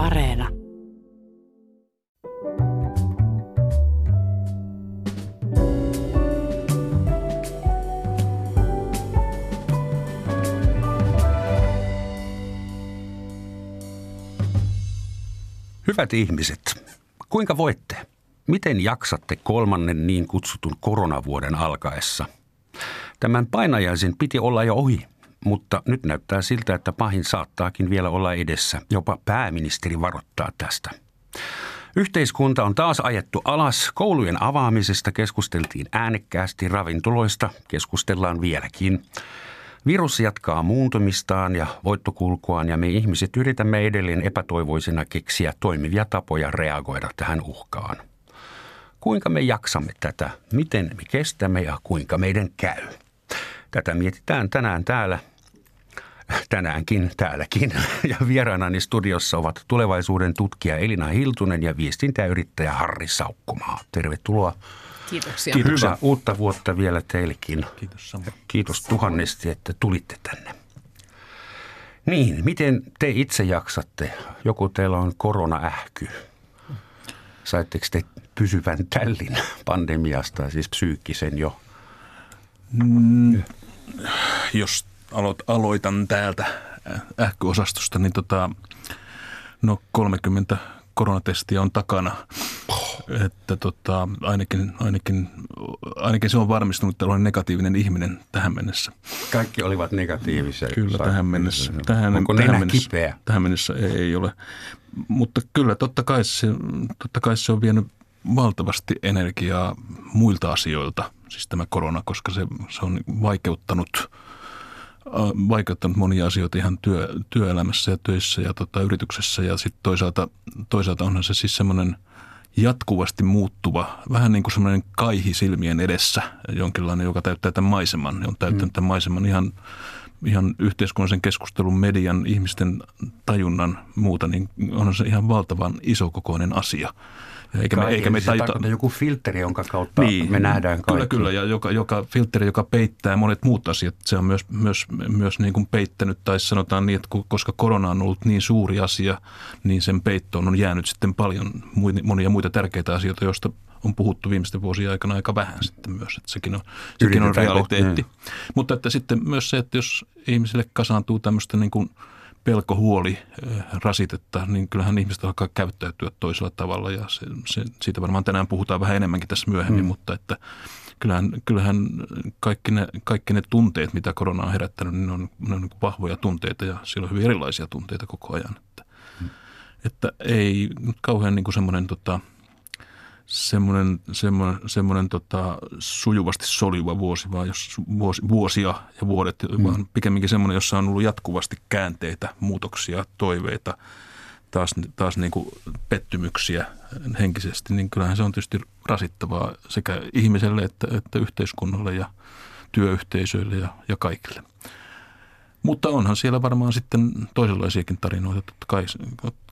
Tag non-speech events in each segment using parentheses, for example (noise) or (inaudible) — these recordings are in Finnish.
Areena. Hyvät ihmiset, kuinka voitte? Miten jaksatte kolmannen niin kutsutun koronavuoden alkaessa? Tämän painajaisen piti olla jo ohi, mutta nyt näyttää siltä, että pahin saattaakin vielä olla edessä. Jopa pääministeri varoittaa tästä. Yhteiskunta on taas ajettu alas. Koulujen avaamisesta keskusteltiin äänekkäästi, ravintoloista keskustellaan vieläkin. Virus jatkaa muuntumistaan ja voittokulkuaan ja me ihmiset yritämme edelleen epätoivoisena keksiä toimivia tapoja reagoida tähän uhkaan. Kuinka me jaksamme tätä, miten me kestämme ja kuinka meidän käy? Tätä mietitään tänään täällä, tänäänkin täälläkin. (laughs) Ja vieraanani studiossa ovat tulevaisuuden tutkija Elina Hiltunen ja viestintäyrittäjä Harri Saukkomaa. Tervetuloa. Kiitoksia. Kiitos. Hyvää uutta vuotta vielä teillekin. Kiitos Samu. Kiitos tuhannesti, että tulitte tänne. Niin, miten te itse jaksatte? Joku teillä on koronaähky. Saitteko te pysyvän tällin pandemiasta, siis psyykkisen jo? Mm, jos aloit, aloitan täältä ähkyosastosta, niin tota, no 30 koronatestiä on takana. Että tota, ainakin, ainakin, ainakin se on varmistunut, että olen negatiivinen ihminen tähän mennessä. Kaikki olivat negatiivisia. Kyllä, tähän mennessä. Tähän, Onko tähän mennessä, kipeä? Tähän mennessä ei, ei ole. Mutta kyllä, totta kai, se, totta kai se on vienyt valtavasti energiaa muilta asioilta, siis tämä korona, koska se, se on vaikeuttanut – vaikeuttanut monia asioita ihan työ, työelämässä ja töissä ja tota, yrityksessä. Ja sitten toisaalta, toisaalta onhan se siis semmoinen jatkuvasti muuttuva, vähän niin kuin semmoinen kaihi silmien edessä, jonkinlainen, joka täyttää tämän maiseman. On täyttänyt mm. tämän maiseman ihan, ihan yhteiskunnallisen keskustelun, median, ihmisten tajunnan muuta, niin on se ihan valtavan isokokoinen asia. Eikä me, eikä me tajuta... joku filteri, jonka kautta niin, me nähdään kaikki. Kyllä, kyllä. Ja joka, joka filteri, joka peittää monet muut asiat, se on myös, myös, myös niin kuin peittänyt, tai sanotaan niin, että koska korona on ollut niin suuri asia, niin sen peittoon on jäänyt sitten paljon monia muita tärkeitä asioita, joista on puhuttu viimeisten vuosien aikana aika vähän sitten myös, että sekin on, sekin on realiteetti. Niin. Mutta että sitten myös se, että jos ihmisille kasaantuu tämmöistä niin kuin – pelko, huoli, eh, rasitetta, niin kyllähän ihmiset alkaa käyttäytyä toisella tavalla ja se, se, siitä varmaan tänään puhutaan vähän enemmänkin tässä myöhemmin, mm. mutta että kyllähän, kyllähän kaikki, ne, kaikki ne tunteet, mitä korona on herättänyt, niin ne on, ne on niin vahvoja tunteita ja siellä on hyvin erilaisia tunteita koko ajan. Että, mm. että ei kauhean niin kuin semmoinen tota, semmoinen, semmoinen, semmoinen tota, sujuvasti soliva vuosi, vaan jos vuosi, vuosia ja vuodet, mm. vaan pikemminkin semmoinen, jossa on ollut jatkuvasti käänteitä, muutoksia, toiveita, taas, taas niin kuin pettymyksiä henkisesti, niin kyllähän se on tietysti rasittavaa sekä ihmiselle että, että yhteiskunnalle ja työyhteisöille ja, ja kaikille. Mutta onhan siellä varmaan sitten toisenlaisiakin tarinoita. Totta kai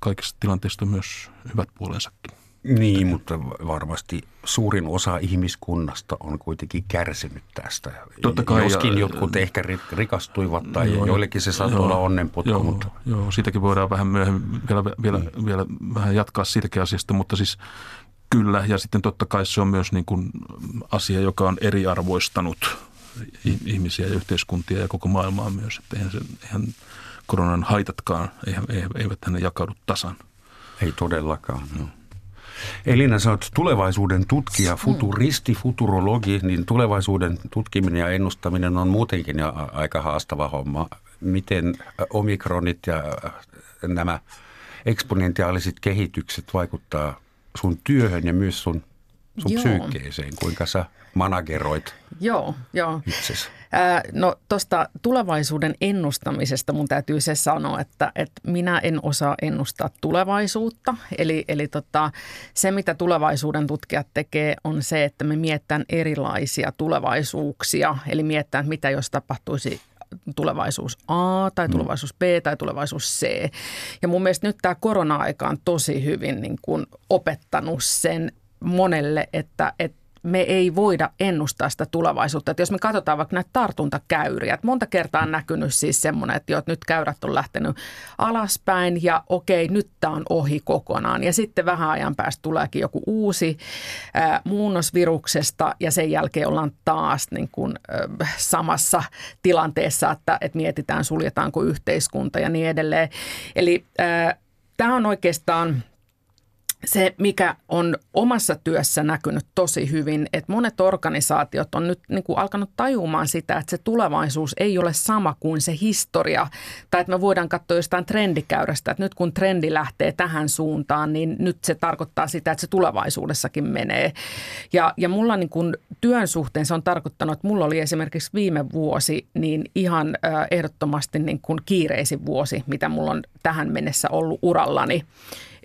kaikissa tilanteissa on myös hyvät puolensakin. Niin, mutta varmasti suurin osa ihmiskunnasta on kuitenkin kärsinyt tästä. Totta kai. Joskin ja, jotkut ehkä rikastuivat tai joo, joillekin se saattoi olla onnenpotku. Joo, mutta. joo, siitäkin voidaan vähän myöhemmin vielä, vielä, mm. vielä vähän jatkaa siitäkin asiasta, mutta siis kyllä. Ja sitten totta kai se on myös niin kuin asia, joka on eriarvoistanut ihmisiä ja yhteiskuntia ja koko maailmaa myös. Että eihän, se, eihän koronan haitatkaan, eihän, eivät ne jakaudu tasan. Ei todellakaan, no. Elina, sä oot tulevaisuuden tutkija, mm. futuristi, futurologi, niin tulevaisuuden tutkiminen ja ennustaminen on muutenkin jo aika haastava homma. Miten omikronit ja nämä eksponentiaaliset kehitykset vaikuttaa sun työhön ja myös sun, sun psyykkeeseen? Kuinka sä manageroit joo, joo. itsesi? no tuosta tulevaisuuden ennustamisesta mun täytyy se sanoa, että, että minä en osaa ennustaa tulevaisuutta. Eli, eli tota, se, mitä tulevaisuuden tutkijat tekee, on se, että me miettään erilaisia tulevaisuuksia. Eli miettään, mitä jos tapahtuisi tulevaisuus A tai mm. tulevaisuus B tai tulevaisuus C. Ja mun mielestä nyt tämä korona-aika on tosi hyvin niin kuin opettanut sen monelle, että, että me ei voida ennustaa sitä tulevaisuutta. Että jos me katsotaan vaikka näitä tartuntakäyriä, että monta kertaa on näkynyt siis semmoinen, että, jo, että nyt käyrät on lähtenyt alaspäin ja okei, nyt tämä on ohi kokonaan. Ja sitten vähän ajan päästä tuleekin joku uusi ää, muunnosviruksesta ja sen jälkeen ollaan taas niin kuin, ä, samassa tilanteessa, että, että mietitään suljetaanko yhteiskunta ja niin edelleen. Eli ää, tämä on oikeastaan – se, mikä on omassa työssä näkynyt tosi hyvin, että monet organisaatiot on nyt niin kuin alkanut tajumaan sitä, että se tulevaisuus ei ole sama kuin se historia. Tai että me voidaan katsoa jostain trendikäyrästä, että nyt kun trendi lähtee tähän suuntaan, niin nyt se tarkoittaa sitä, että se tulevaisuudessakin menee. Ja, ja mulla niin kuin työn suhteen se on tarkoittanut, että mulla oli esimerkiksi viime vuosi niin ihan ehdottomasti niin kuin kiireisin vuosi, mitä mulla on tähän mennessä ollut urallani.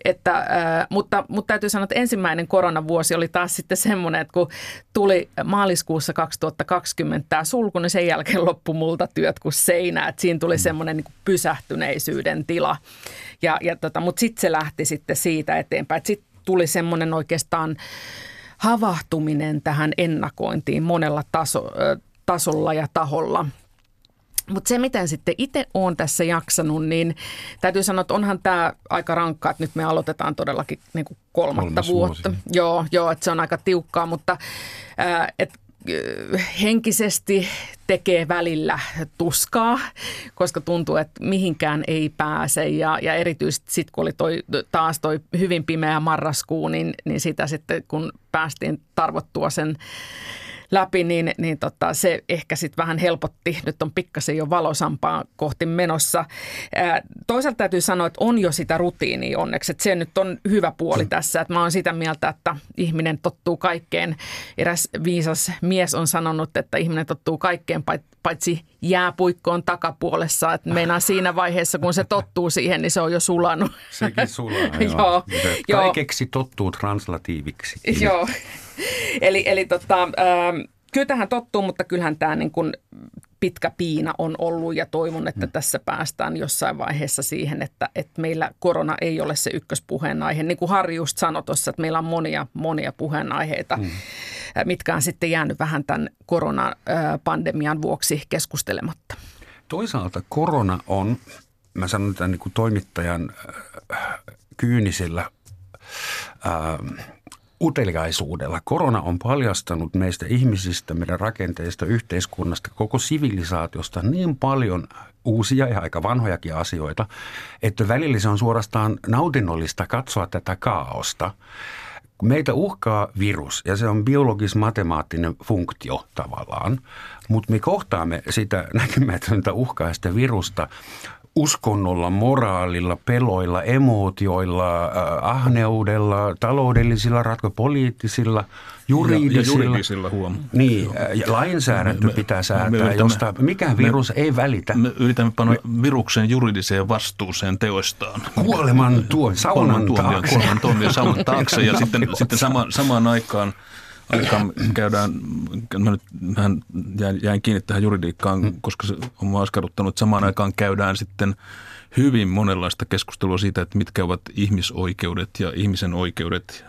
Että, äh, mutta, mutta täytyy sanoa, että ensimmäinen koronavuosi oli taas sitten semmoinen, että kun tuli maaliskuussa 2020 tämä sulku, niin sen jälkeen loppui multa työt kuin seinä. Että siinä tuli mm. semmoinen niin pysähtyneisyyden tila. Ja, ja tota, mutta sitten se lähti sitten siitä eteenpäin. Sitten tuli semmoinen oikeastaan havahtuminen tähän ennakointiin monella taso, tasolla ja taholla – mutta se, miten sitten itse olen tässä jaksanut, niin täytyy sanoa, että onhan tämä aika rankkaa, että nyt me aloitetaan todellakin niin kuin kolmatta Kolmas vuotta. Vuosi. Joo, joo, että se on aika tiukkaa, mutta ää, et, henkisesti tekee välillä tuskaa, koska tuntuu, että mihinkään ei pääse. Ja, ja erityisesti sitten, kun oli toi, taas toi hyvin pimeä marraskuu, niin, niin sitä sitten, kun päästiin tarvottua sen läpi, niin, niin tota, se ehkä sitten vähän helpotti. Nyt on pikkasen jo valosampaa kohti menossa. Ää, toisaalta täytyy sanoa, että on jo sitä rutiinia onneksi. Että se nyt on hyvä puoli tässä. Että mä oon sitä mieltä, että ihminen tottuu kaikkeen. Eräs viisas mies on sanonut, että ihminen tottuu kaikkeen paitsi jääpuikkoon takapuolessa. Että meinaa siinä vaiheessa, kun se tottuu siihen, niin se on jo sulanut. Sekin sulaa, (laughs) joo. joo. Kaikeksi tottuu translatiiviksi. Joo. (laughs) eli eli tota, äh, kyllä tähän tottuu, mutta kyllähän tämä niin kuin pitkä piina on ollut ja toivon, että mm. tässä päästään jossain vaiheessa siihen, että, että meillä korona ei ole se ykköspuheenaihe. Niin kuin Harri just sanoi tuossa, että meillä on monia, monia puheenaiheita, mm. mitkä on sitten jäänyt vähän tämän koronapandemian vuoksi keskustelematta. Toisaalta korona on, mä sanon tämän niin kuin toimittajan kyynisellä uteliaisuudella. Korona on paljastanut meistä ihmisistä, meidän rakenteista, yhteiskunnasta, koko sivilisaatiosta niin paljon uusia ja aika vanhojakin asioita, että välillä se on suorastaan nautinnollista katsoa tätä kaaosta. Meitä uhkaa virus ja se on biologis-matemaattinen funktio tavallaan, mutta me kohtaamme sitä näkymätöntä uhkaista virusta uskonnolla, moraalilla, peloilla, emootioilla, äh, ahneudella, taloudellisilla, ratko poliittisilla, juridisilla. Ja, ja juridisilla huom. Niin, äh, ja lainsäädäntö me, pitää säätää, me yritämme, josta mikään virus me, ei välitä. Me yritämme panna viruksen juridiseen vastuuseen teoistaan. Kuoleman tuo, saunan taakse. Kuoleman tuomio saunan taakse ja sitten, sitten sama, samaan aikaan – aikaan käydään, mä nyt vähän jäin, jäin kiinni tähän juridiikkaan, mm. koska se on askarruttanut, samaan aikaan käydään sitten hyvin monenlaista keskustelua siitä, että mitkä ovat ihmisoikeudet ja ihmisen oikeudet,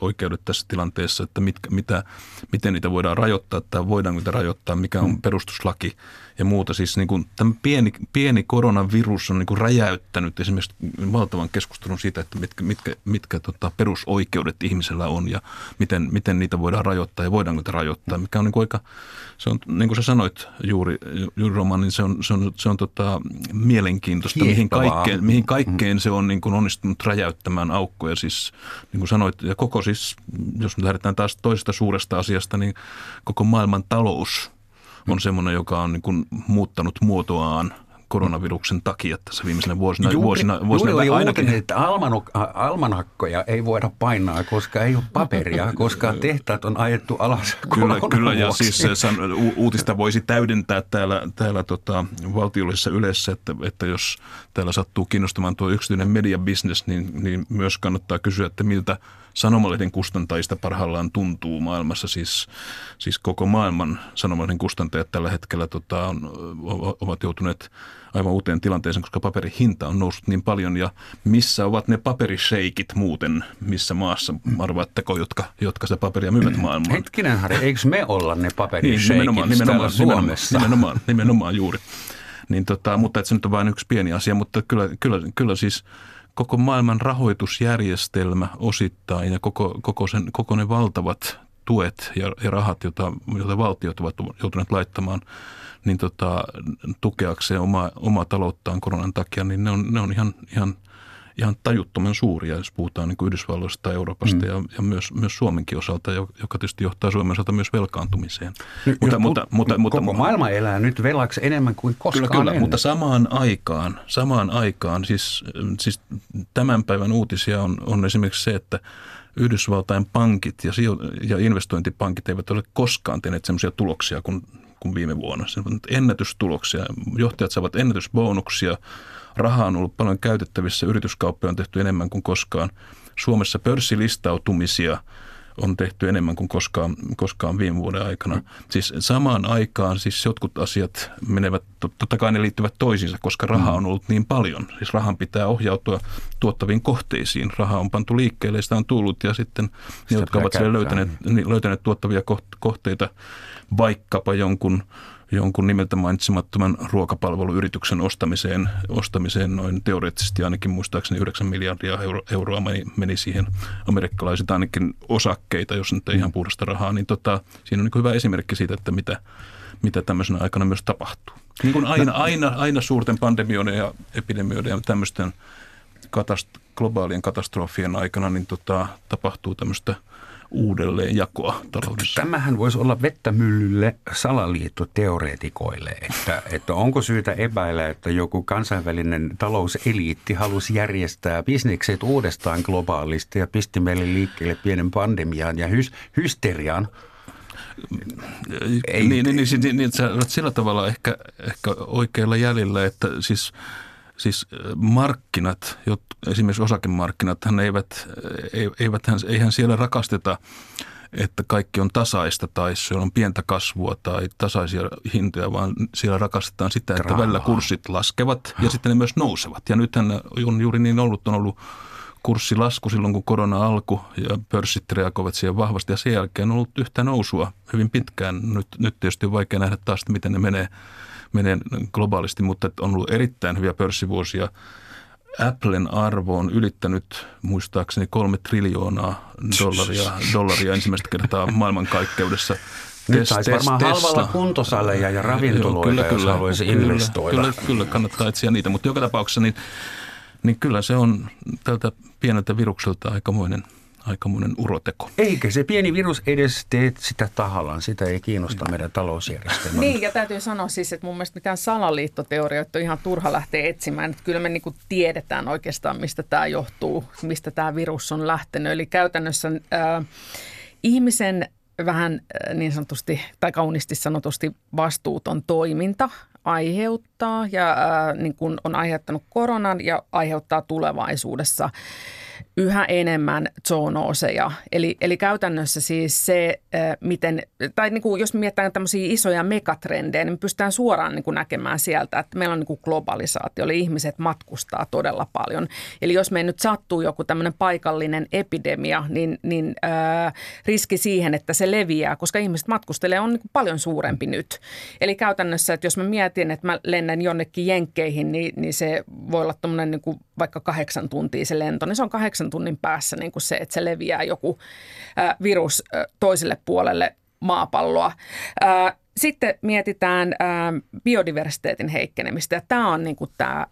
oikeudet tässä tilanteessa, että mitkä, mitä, miten niitä voidaan rajoittaa tai voidaanko niitä rajoittaa, mikä on mm. perustuslaki ja muuta. Siis niin kuin tämä pieni, pieni koronavirus on niin kuin räjäyttänyt esimerkiksi valtavan keskustelun siitä, että mitkä, mitkä, mitkä tota perusoikeudet ihmisellä on ja miten, miten niitä voidaan rajoittaa ja voidaanko niitä rajoittaa, mikä on niin kuin aika, se on, niin kuin sä sanoit juuri, juuri Roman, niin se on, se on, se on tota, mielenkiintoista, mihin kaikkeen, mihin kaikkeen se on niin kuin onnistunut räjäyttämään aukkoja. Siis niin kuin sanoit, ja koko siis, jos me lähdetään taas toisesta suuresta asiasta, niin koko maailman talous on semmoinen, joka on niin kuin muuttanut muotoaan – koronaviruksen takia tässä viimeisenä vuosina. Juuri, vuosina, vuosina juuri oli ainakin. uutinen, että almanakkoja ei voida painaa, koska ei ole paperia, koska tehtaat on ajettu alas (laughs) Kyllä, kyllä ja siis san, uutista voisi täydentää täällä, täällä tota, valtiollisessa yleensä, että, että jos täällä sattuu kiinnostamaan tuo yksityinen mediabisnes, niin, niin myös kannattaa kysyä, että miltä sanomalehden kustantajista parhaillaan tuntuu maailmassa. Siis, siis koko maailman sanomalehden kustantajat tällä hetkellä tota, on, ovat joutuneet aivan uuteen tilanteeseen, koska paperin hinta on noussut niin paljon. Ja missä ovat ne paperiseikit muuten, missä maassa, arvaatteko, jotka, jotka sitä paperia myyvät maailmaan? Hetkinen, Harri, eikö me olla ne paperiseikit niin, nimenomaan, nimenomaan, Suomessa? Nimenomaan, nimenomaan juuri. Niin tota, mutta että se nyt on vain yksi pieni asia, mutta kyllä, kyllä, kyllä siis koko maailman rahoitusjärjestelmä osittain ja koko, koko, sen, koko ne valtavat tuet ja, ja rahat, joita, joita valtiot ovat joutuneet laittamaan niin tota, tukeakseen oma, omaa talouttaan koronan takia, niin ne on, ne on ihan, ihan ihan tajuttoman suuria, jos puhutaan niin kuin Yhdysvalloista tai Euroopasta mm. ja, ja myös, myös Suomenkin osalta, joka tietysti johtaa Suomen osalta myös velkaantumiseen. Nyt, mutta, mutta, mutta, mutta, koko maailma elää nyt velaksi enemmän kuin koskaan Kyllä, kyllä ennen. mutta samaan aikaan, samaan aikaan siis, siis tämän päivän uutisia on, on esimerkiksi se, että Yhdysvaltain pankit ja, ja investointipankit eivät ole koskaan tehneet sellaisia tuloksia kuin, kuin viime vuonna. Se on ennätystuloksia. Johtajat saavat ennätysbonuksia Rahaa on ollut paljon käytettävissä, yrityskauppoja on tehty enemmän kuin koskaan. Suomessa pörssilistautumisia on tehty enemmän kuin koskaan, koskaan viime vuoden aikana. Siis samaan aikaan siis jotkut asiat menevät, totta kai ne liittyvät toisiinsa, koska rahaa on ollut niin paljon. Siis rahan pitää ohjautua tuottaviin kohteisiin. Raha on pantu liikkeelle, sitä on tullut ja sitten ne, jotka ovat löytäneet, niin, löytäneet tuottavia kohteita, vaikkapa jonkun jonkun nimeltä mainitsemattoman ruokapalveluyrityksen ostamiseen, ostamiseen noin teoreettisesti ainakin muistaakseni 9 miljardia euro, euroa meni, meni siihen amerikkalaiset ainakin osakkeita, jos nyt ei ihan puhdasta rahaa, niin tota, siinä on niin hyvä esimerkki siitä, että mitä, mitä tämmöisenä aikana myös tapahtuu. Niin kuin aina, aina, aina suurten pandemioiden ja epidemioiden ja tämmöisten katast- globaalien katastrofien aikana niin tota, tapahtuu tämmöistä – uudelleenjakoa taloudessa. Tämähän voisi olla vettä myllylle salaliittoteoreetikoille, että, että onko syytä epäillä, että joku kansainvälinen talouseliitti halusi järjestää bisnekset uudestaan globaalisti ja pisti meille liikkeelle pienen pandemiaan ja hys, hysteriaan. Ei. Niin, niin, niin, niin, niin sä olet sillä tavalla ehkä, ehkä oikealla jäljellä, että siis – Siis markkinat, esimerkiksi osakemarkkinat, hän eivät, eivät hän, eihän siellä rakasteta että kaikki on tasaista tai se on pientä kasvua tai tasaisia hintoja, vaan siellä rakastetaan sitä, että Rahaa. välillä kurssit laskevat ja sitten ne myös nousevat. Ja nythän on juuri niin ollut, on ollut kurssilasku silloin, kun korona alkoi ja pörssit reagoivat siihen vahvasti ja sen jälkeen on ollut yhtä nousua hyvin pitkään. Nyt, nyt tietysti on vaikea nähdä taas, miten ne menee menee globaalisti, mutta on ollut erittäin hyviä pörssivuosia. Applen arvo on ylittänyt muistaakseni kolme triljoonaa dollaria, (laughs) dollaria ensimmäistä kertaa maailmankaikkeudessa. Nyt saisi varmaan Tesla. halvalla kuntosaleja ja ravintoloita, kyllä, kyllä, jos haluaisi kyllä, investoida. Kyllä, kyllä, kannattaa etsiä niitä, mutta joka tapauksessa niin, niin kyllä se on tältä pieneltä virukselta aikamoinen – aikamoinen uroteko. Eikä se pieni virus edes tee sitä tahallaan, sitä ei kiinnosta mm. meidän talousjärjestelmä. Niin, ja täytyy sanoa siis, että mun mielestä mitään salaliittoteorioita on ihan turha lähteä etsimään. Että kyllä me niin tiedetään oikeastaan, mistä tämä johtuu, mistä tämä virus on lähtenyt. Eli käytännössä äh, ihmisen vähän niin sanotusti tai kauniisti sanotusti vastuuton toiminta aiheuttaa ja äh, niin kuin on aiheuttanut koronan ja aiheuttaa tulevaisuudessa yhä enemmän zoonooseja. Eli, eli käytännössä siis se, miten, tai niin kuin jos mietitään tämmöisiä isoja megatrendejä, niin me pystytään suoraan niin kuin näkemään sieltä, että meillä on niin kuin globalisaatio, eli ihmiset matkustaa todella paljon. Eli jos me nyt sattuu joku tämmöinen paikallinen epidemia, niin, niin ää, riski siihen, että se leviää, koska ihmiset matkustelee, on niin kuin paljon suurempi nyt. Eli käytännössä, että jos mä mietin, että mä lennän jonnekin jenkkeihin, niin, niin se voi olla tuommoinen niin kuin vaikka kahdeksan tuntia se lento, niin se on kahdeksan tunnin päässä niin kuin se, että se leviää joku virus toiselle puolelle maapalloa. Sitten mietitään biodiversiteetin heikkenemistä tämä on niin kuin tämä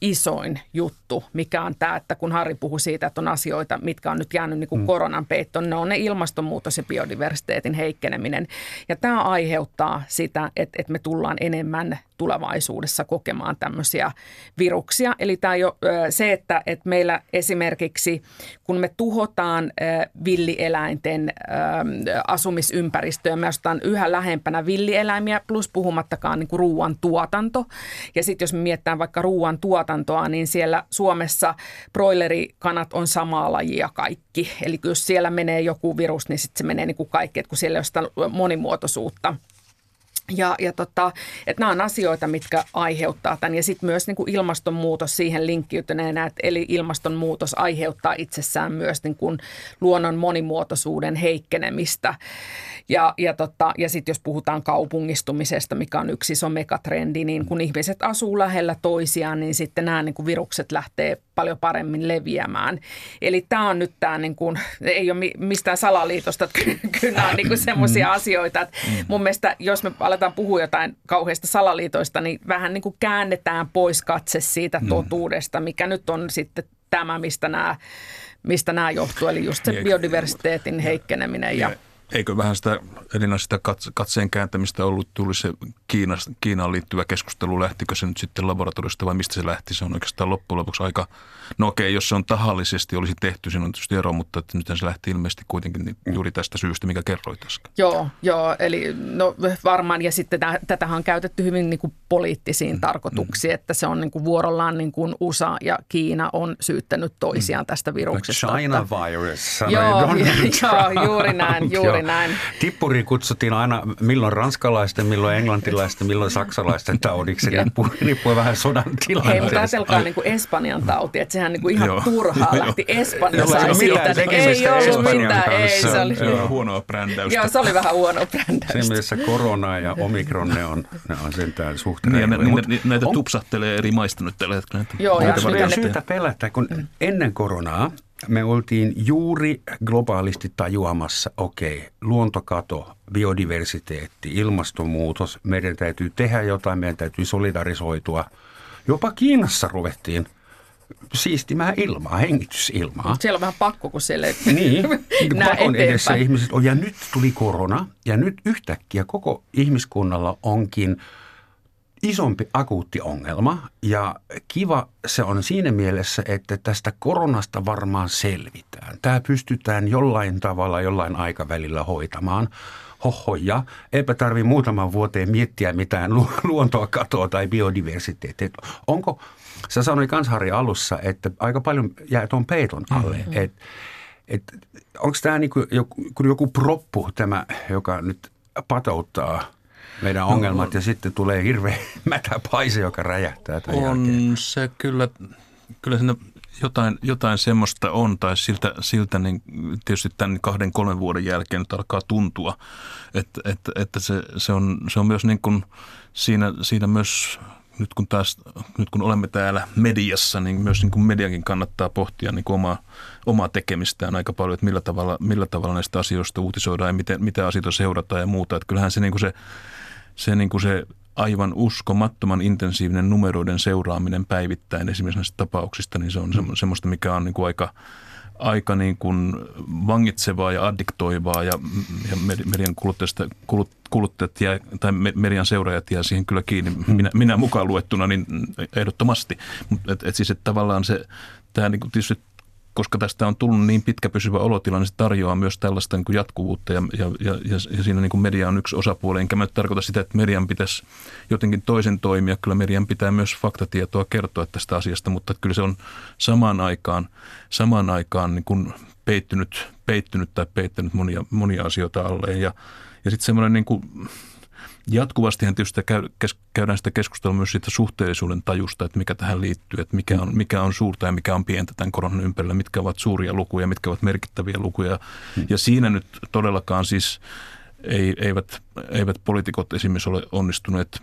isoin juttu, mikä on tämä, että kun Harri puhui siitä, että on asioita, mitkä on nyt jäänyt niin kuin mm. koronan peittoon, ne on ne ilmastonmuutos ja biodiversiteetin heikkeneminen. Ja tämä aiheuttaa sitä, että, että me tullaan enemmän tulevaisuudessa kokemaan tämmöisiä viruksia. Eli tämä jo se, että, että meillä esimerkiksi kun me tuhotaan villieläinten asumisympäristöä, me ostetaan yhä lähempänä villieläimiä, plus puhumattakaan niin kuin ruoan tuotanto. Ja sitten jos me mietitään vaikka ruoan tuotanto, tuotantoa, niin siellä Suomessa broilerikanat on samaa lajia kaikki. Eli jos siellä menee joku virus, niin sitten se menee niin kuin kaikki, että kun siellä ei ole sitä monimuotoisuutta – ja, ja tota, että nämä on asioita, mitkä aiheuttaa tämän. Ja sitten myös niin kuin ilmastonmuutos siihen linkkiytyneenä, että eli ilmastonmuutos aiheuttaa itsessään myös niin kuin luonnon monimuotoisuuden heikkenemistä. Ja, ja, tota, ja sitten jos puhutaan kaupungistumisesta, mikä on yksi iso megatrendi, niin kun ihmiset asuu lähellä toisiaan, niin sitten nämä niin kuin virukset lähtee paljon paremmin leviämään. Eli tämä on nyt tämä, niin kuin, ei ole mistään salaliitosta, että kyllä nämä on niin semmoisia mm. asioita, että mun mielestä jos me aletaan puhua jotain kauheista salaliitoista, niin vähän niin kuin käännetään pois katse siitä mm. totuudesta, mikä nyt on sitten tämä, mistä nämä, mistä nämä johtuu, eli just se biodiversiteetin heikkeneminen ja Eikö vähän sitä Elina sitä katseen kääntämistä ollut, tuli se Kiina, Kiinaan liittyvä keskustelu, lähtikö se nyt sitten laboratoriosta vai mistä se lähti? Se on oikeastaan loppujen lopuksi aika, no okei, jos se on tahallisesti olisi tehty, siinä on tietysti ero, mutta että nyt se lähti ilmeisesti kuitenkin niin juuri tästä syystä, mikä kerroit äsken. Joo, joo, eli no varmaan, ja sitten tätä on käytetty hyvin niin kuin poliittisiin mm. tarkoituksiin, mm. että se on niin kuin vuorollaan niin kuin USA ja Kiina on syyttänyt toisiaan mm. tästä viruksesta. China virus, joo, (laughs) joo, juuri näin, juuri Juuri näin. Tippuri kutsuttiin aina milloin ranskalaisten, milloin englantilaisten, milloin saksalaisten taudiksi. Riippuu, vähän sodan tilanteesta. Hei, mutta ajatelkaa niin kuin Espanjan tauti, että sehän niin kuin ihan Joo. turhaa lähti. Espanja sai siitä. Niin ei ollut mitään. Ei, se oli Joo. huonoa brändäystä. Joo, se oli vähän huonoa brändäystä. Siinä mielessä korona ja omikron, ne on, ne on sentään suhteen. Niin, ja ne, ne, näitä on... tupsahtelee eri maista nyt tällä hetkellä. Joo, ja on syytä pelätä, kun mm. ennen koronaa me oltiin juuri globaalisti tajuamassa, okei, okay, luontokato, biodiversiteetti, ilmastonmuutos, meidän täytyy tehdä jotain, meidän täytyy solidarisoitua. Jopa Kiinassa ruvettiin siistimään ilmaa, hengitysilmaa. Siellä on vähän pakko, kun siellä Niin, (laughs) pakon edessä ihmiset on. Ja nyt tuli korona ja nyt yhtäkkiä koko ihmiskunnalla onkin – isompi akuutti ongelma ja kiva se on siinä mielessä, että tästä koronasta varmaan selvitään. Tämä pystytään jollain tavalla, jollain aikavälillä hoitamaan. Hohoja, eipä tarvi muutaman vuoteen miettiä mitään luontoa katoa tai biodiversiteettiä. Onko, sä sanoit Kansharja alussa, että aika paljon jää tuon peiton alle. Mm-hmm. Et, et, onko tämä niin joku, joku proppu tämä, joka nyt patouttaa – meidän no, ongelmat ja sitten tulee hirveä (laughs) mätäpaise, joka räjähtää tämän On jälkeen. se kyllä, kyllä siinä jotain, jotain semmoista on, tai siltä, siltä niin tietysti tämän kahden, kolmen vuoden jälkeen nyt alkaa tuntua, että, että, että se, se, on, se on myös niin kuin siinä, siinä myös nyt kun, taas, nyt kun olemme täällä mediassa, niin myös niin kuin mediankin kannattaa pohtia niin kuin omaa, omaa tekemistään aika paljon, että millä tavalla, millä tavalla näistä asioista uutisoidaan ja miten, mitä asioita seurataan ja muuta. Että kyllähän se, niin kuin se se, niin kuin se aivan uskomattoman intensiivinen numeroiden seuraaminen päivittäin esimerkiksi näistä tapauksista, niin se on mm. semmoista, mikä on niin kuin aika, aika niin kuin vangitsevaa ja addiktoivaa ja, ja median kuluttajista, kulut, kuluttajat jää, tai median seuraajat jää siihen kyllä kiinni, minä, minä mukaan luettuna, niin ehdottomasti. Mutta et, et siis, että tavallaan se, tämä niin kuin tietysti koska tästä on tullut niin pitkä pysyvä olotila, niin se tarjoaa myös tällaista niin kuin jatkuvuutta ja, ja, ja, ja siinä niin kuin media on yksi osapuoli. Enkä mä tarkoita sitä, että median pitäisi jotenkin toisen toimia. Kyllä median pitää myös faktatietoa kertoa tästä asiasta, mutta kyllä se on samaan aikaan, samaan aikaan niin kuin peittynyt, peittynyt tai peittänyt monia, monia asioita alleen. Ja, ja sitten semmoinen niin kuin, Jatkuvastihan tietysti käydään sitä keskustelua myös siitä suhteellisuuden tajusta, että mikä tähän liittyy, että mikä on, mikä on suurta ja mikä on pientä tämän koronan ympärillä, mitkä ovat suuria lukuja, mitkä ovat merkittäviä lukuja. Hmm. Ja siinä nyt todellakaan siis ei, eivät, eivät poliitikot esimerkiksi ole onnistuneet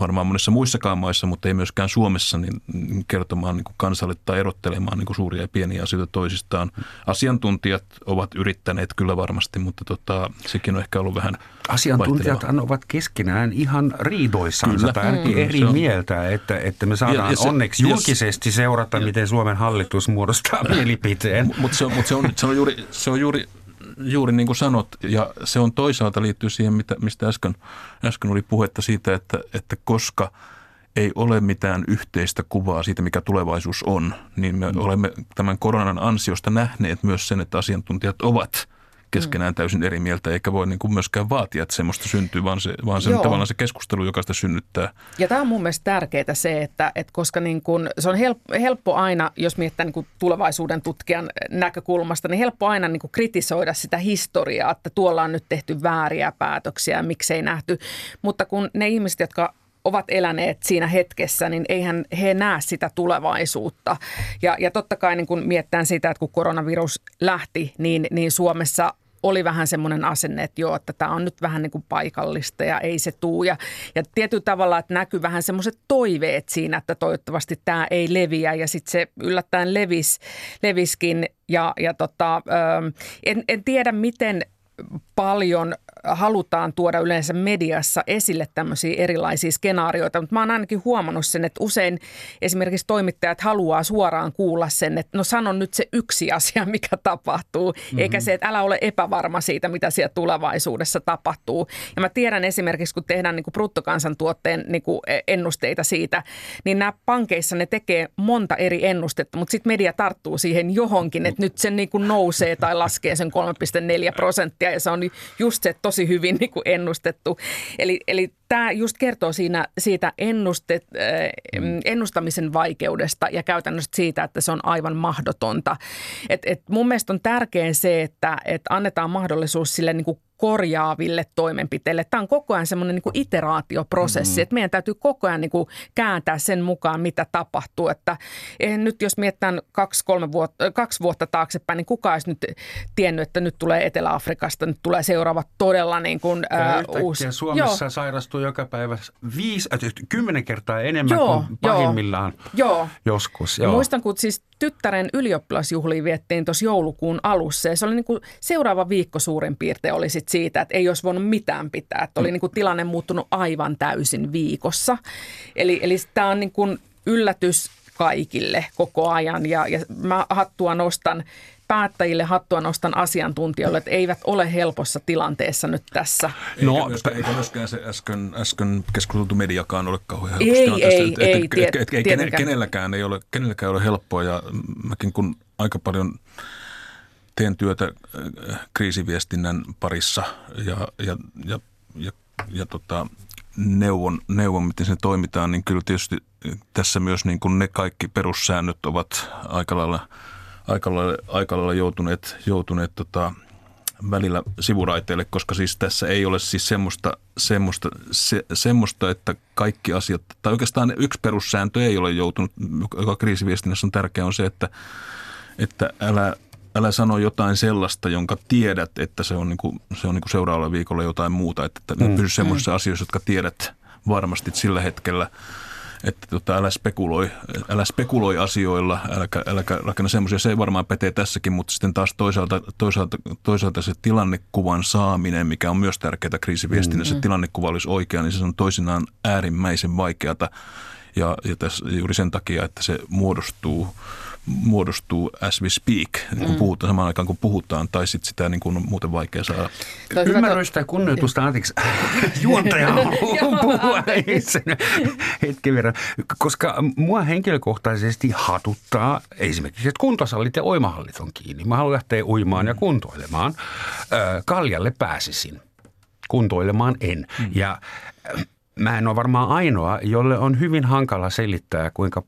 varmaan monessa muissakaan maissa, mutta ei myöskään Suomessa niin kertomaan niin kuin kansalle tai erottelemaan niin kuin suuria ja pieniä asioita toisistaan. Asiantuntijat ovat yrittäneet kyllä varmasti, mutta tota, sekin on ehkä ollut vähän Asiantuntijat ovat keskenään ihan riidoissansa tai ainakin mm. eri on... mieltä, että, että me saadaan ja, ja se, onneksi julkisesti seurata, ja, miten Suomen hallitus muodostaa (clears throat) mielipiteen. Mutta se, mut se, on, se on juuri, se on juuri juuri niin kuin sanot, ja se on toisaalta liittyy siihen, mitä, mistä äsken, äsken oli puhetta siitä, että, että koska ei ole mitään yhteistä kuvaa siitä, mikä tulevaisuus on, niin me mm. olemme tämän koronan ansiosta nähneet myös sen, että asiantuntijat ovat keskenään täysin eri mieltä, eikä voi niin kuin myöskään vaatia, että semmoista syntyy, vaan se, vaan se tavallaan se keskustelu, joka sitä synnyttää. Ja tämä on mun mielestä tärkeää se, että, että koska niin kuin, se on helppo, helppo aina, jos mietitään niin kuin tulevaisuuden tutkijan näkökulmasta, niin helppo aina niin kuin kritisoida sitä historiaa, että tuolla on nyt tehty vääriä päätöksiä ja miksei nähty. Mutta kun ne ihmiset, jotka ovat eläneet siinä hetkessä, niin eihän he näe sitä tulevaisuutta. Ja, ja totta kai niin kun miettään sitä, että kun koronavirus lähti, niin, niin Suomessa oli vähän semmoinen asenne, että joo, että tämä on nyt vähän niin kuin paikallista ja ei se tuu. Ja, ja tietyllä tavalla, että näkyy vähän semmoiset toiveet siinä, että toivottavasti tämä ei leviä ja sitten se yllättäen levis, leviskin. Ja, ja tota, en, en tiedä, miten paljon halutaan tuoda yleensä mediassa esille tämmöisiä erilaisia skenaarioita, mutta mä oon ainakin huomannut sen, että usein esimerkiksi toimittajat haluaa suoraan kuulla sen, että no sanon nyt se yksi asia, (laughs) mikä tapahtuu, mm-hmm. eikä se, että älä ole epävarma siitä, mitä siellä tulevaisuudessa tapahtuu. Ja mä tiedän esimerkiksi, kun tehdään niin kuin bruttokansantuotteen niin kuin ennusteita siitä, niin nämä pankeissa ne tekee monta eri ennustetta, mutta sitten media tarttuu siihen johonkin, että nyt se niin kuin nousee tai laskee sen 3,4 prosenttia ja se on just se tosi hyvin niin kuin ennustettu. Eli, eli tämä just kertoo siinä, siitä ennustet, äh, mm. ennustamisen vaikeudesta ja käytännössä siitä, että se on aivan mahdotonta. Et, et mun mielestä on tärkeää se, että et annetaan mahdollisuus sille niin kuin korjaaville toimenpiteille. Tämä on koko ajan semmoinen niin iteraatioprosessi, mm-hmm. että meidän täytyy koko ajan niin kuin kääntää sen mukaan, mitä tapahtuu. Että nyt jos mietitään kaksi, kolme vuotta, kaksi vuotta taaksepäin, niin kukaan olisi nyt tiennyt, että nyt tulee Etelä-Afrikasta, nyt tulee seuraava todella niin kuin, ää, uusi. Suomessa Joo. Sairastuu joka päivä viisi, äh, kymmenen kertaa enemmän joo, kuin pahimmillaan joo. joskus. Joo. Muistan, kun siis tyttären ylioppilasjuhliin viettiin tuossa joulukuun alussa ja se oli niin kuin seuraava viikko suurin piirtein oli sit siitä, että ei olisi voinut mitään pitää. Että oli niin kuin tilanne muuttunut aivan täysin viikossa. Eli, eli tämä on niin kuin yllätys kaikille koko ajan ja, ja mä hattua nostan päättäjille hattua nostan asiantuntijoille, että eivät ole helpossa tilanteessa nyt tässä. No, eikä, myöskään, eikä myöskään se äsken, äsken keskusteltu mediakaan ole kauhean helpossa ei, tilanteessa. Ei, et, ei, et, et, et, et, kenelläkään, ei ole, kenelläkään ei ole helppoa ja mäkin kun aika paljon teen työtä äh, kriisiviestinnän parissa ja, ja, ja, ja, ja tota, neuvon, neuvon, miten se toimitaan, niin kyllä tietysti tässä myös niin kuin ne kaikki perussäännöt ovat aika lailla – aika lailla, aika lailla joutuneet, joutuneet tota, välillä sivuraiteille, koska siis tässä ei ole siis semmoista, semmoista, se, semmoista, että kaikki asiat, tai oikeastaan yksi perussääntö ei ole joutunut, joka kriisiviestinnässä on tärkeä, on se, että, että älä, älä sano jotain sellaista, jonka tiedät, että se on, niin kuin, se on niin kuin seuraavalla viikolla jotain muuta, että, että mm. pysy semmoisissa mm. asioissa, jotka tiedät varmasti sillä hetkellä – että tota, älä, spekuloi, älä spekuloi asioilla, äläkä, äläkä rakenna semmoisia. Se varmaan pätee tässäkin, mutta sitten taas toisaalta, toisaalta, toisaalta se tilannekuvan saaminen, mikä on myös tärkeää kriisiviestinnässä, mm-hmm. tilannekuva olisi oikea, niin se on toisinaan äärimmäisen vaikeata. Ja, ja tässä, juuri sen takia, että se muodostuu muodostuu as we speak, niin kun mm. puhutaan, samaan aikaan kun puhutaan, tai sitten sitä niin kuin on muuten vaikea saada. Ymmärrystä ja kunnioitusta, anteeksi, (laughs) juontaja (laughs) puhua itse hetken verran, koska mua henkilökohtaisesti hatuttaa esimerkiksi, että kuntosallit ja uimahallit on kiinni. Mä haluan lähteä uimaan ja kuntoilemaan. Kaljalle pääsisin kuntoilemaan en. Mm. Ja mä en ole varmaan ainoa, jolle on hyvin hankala selittää, kuinka,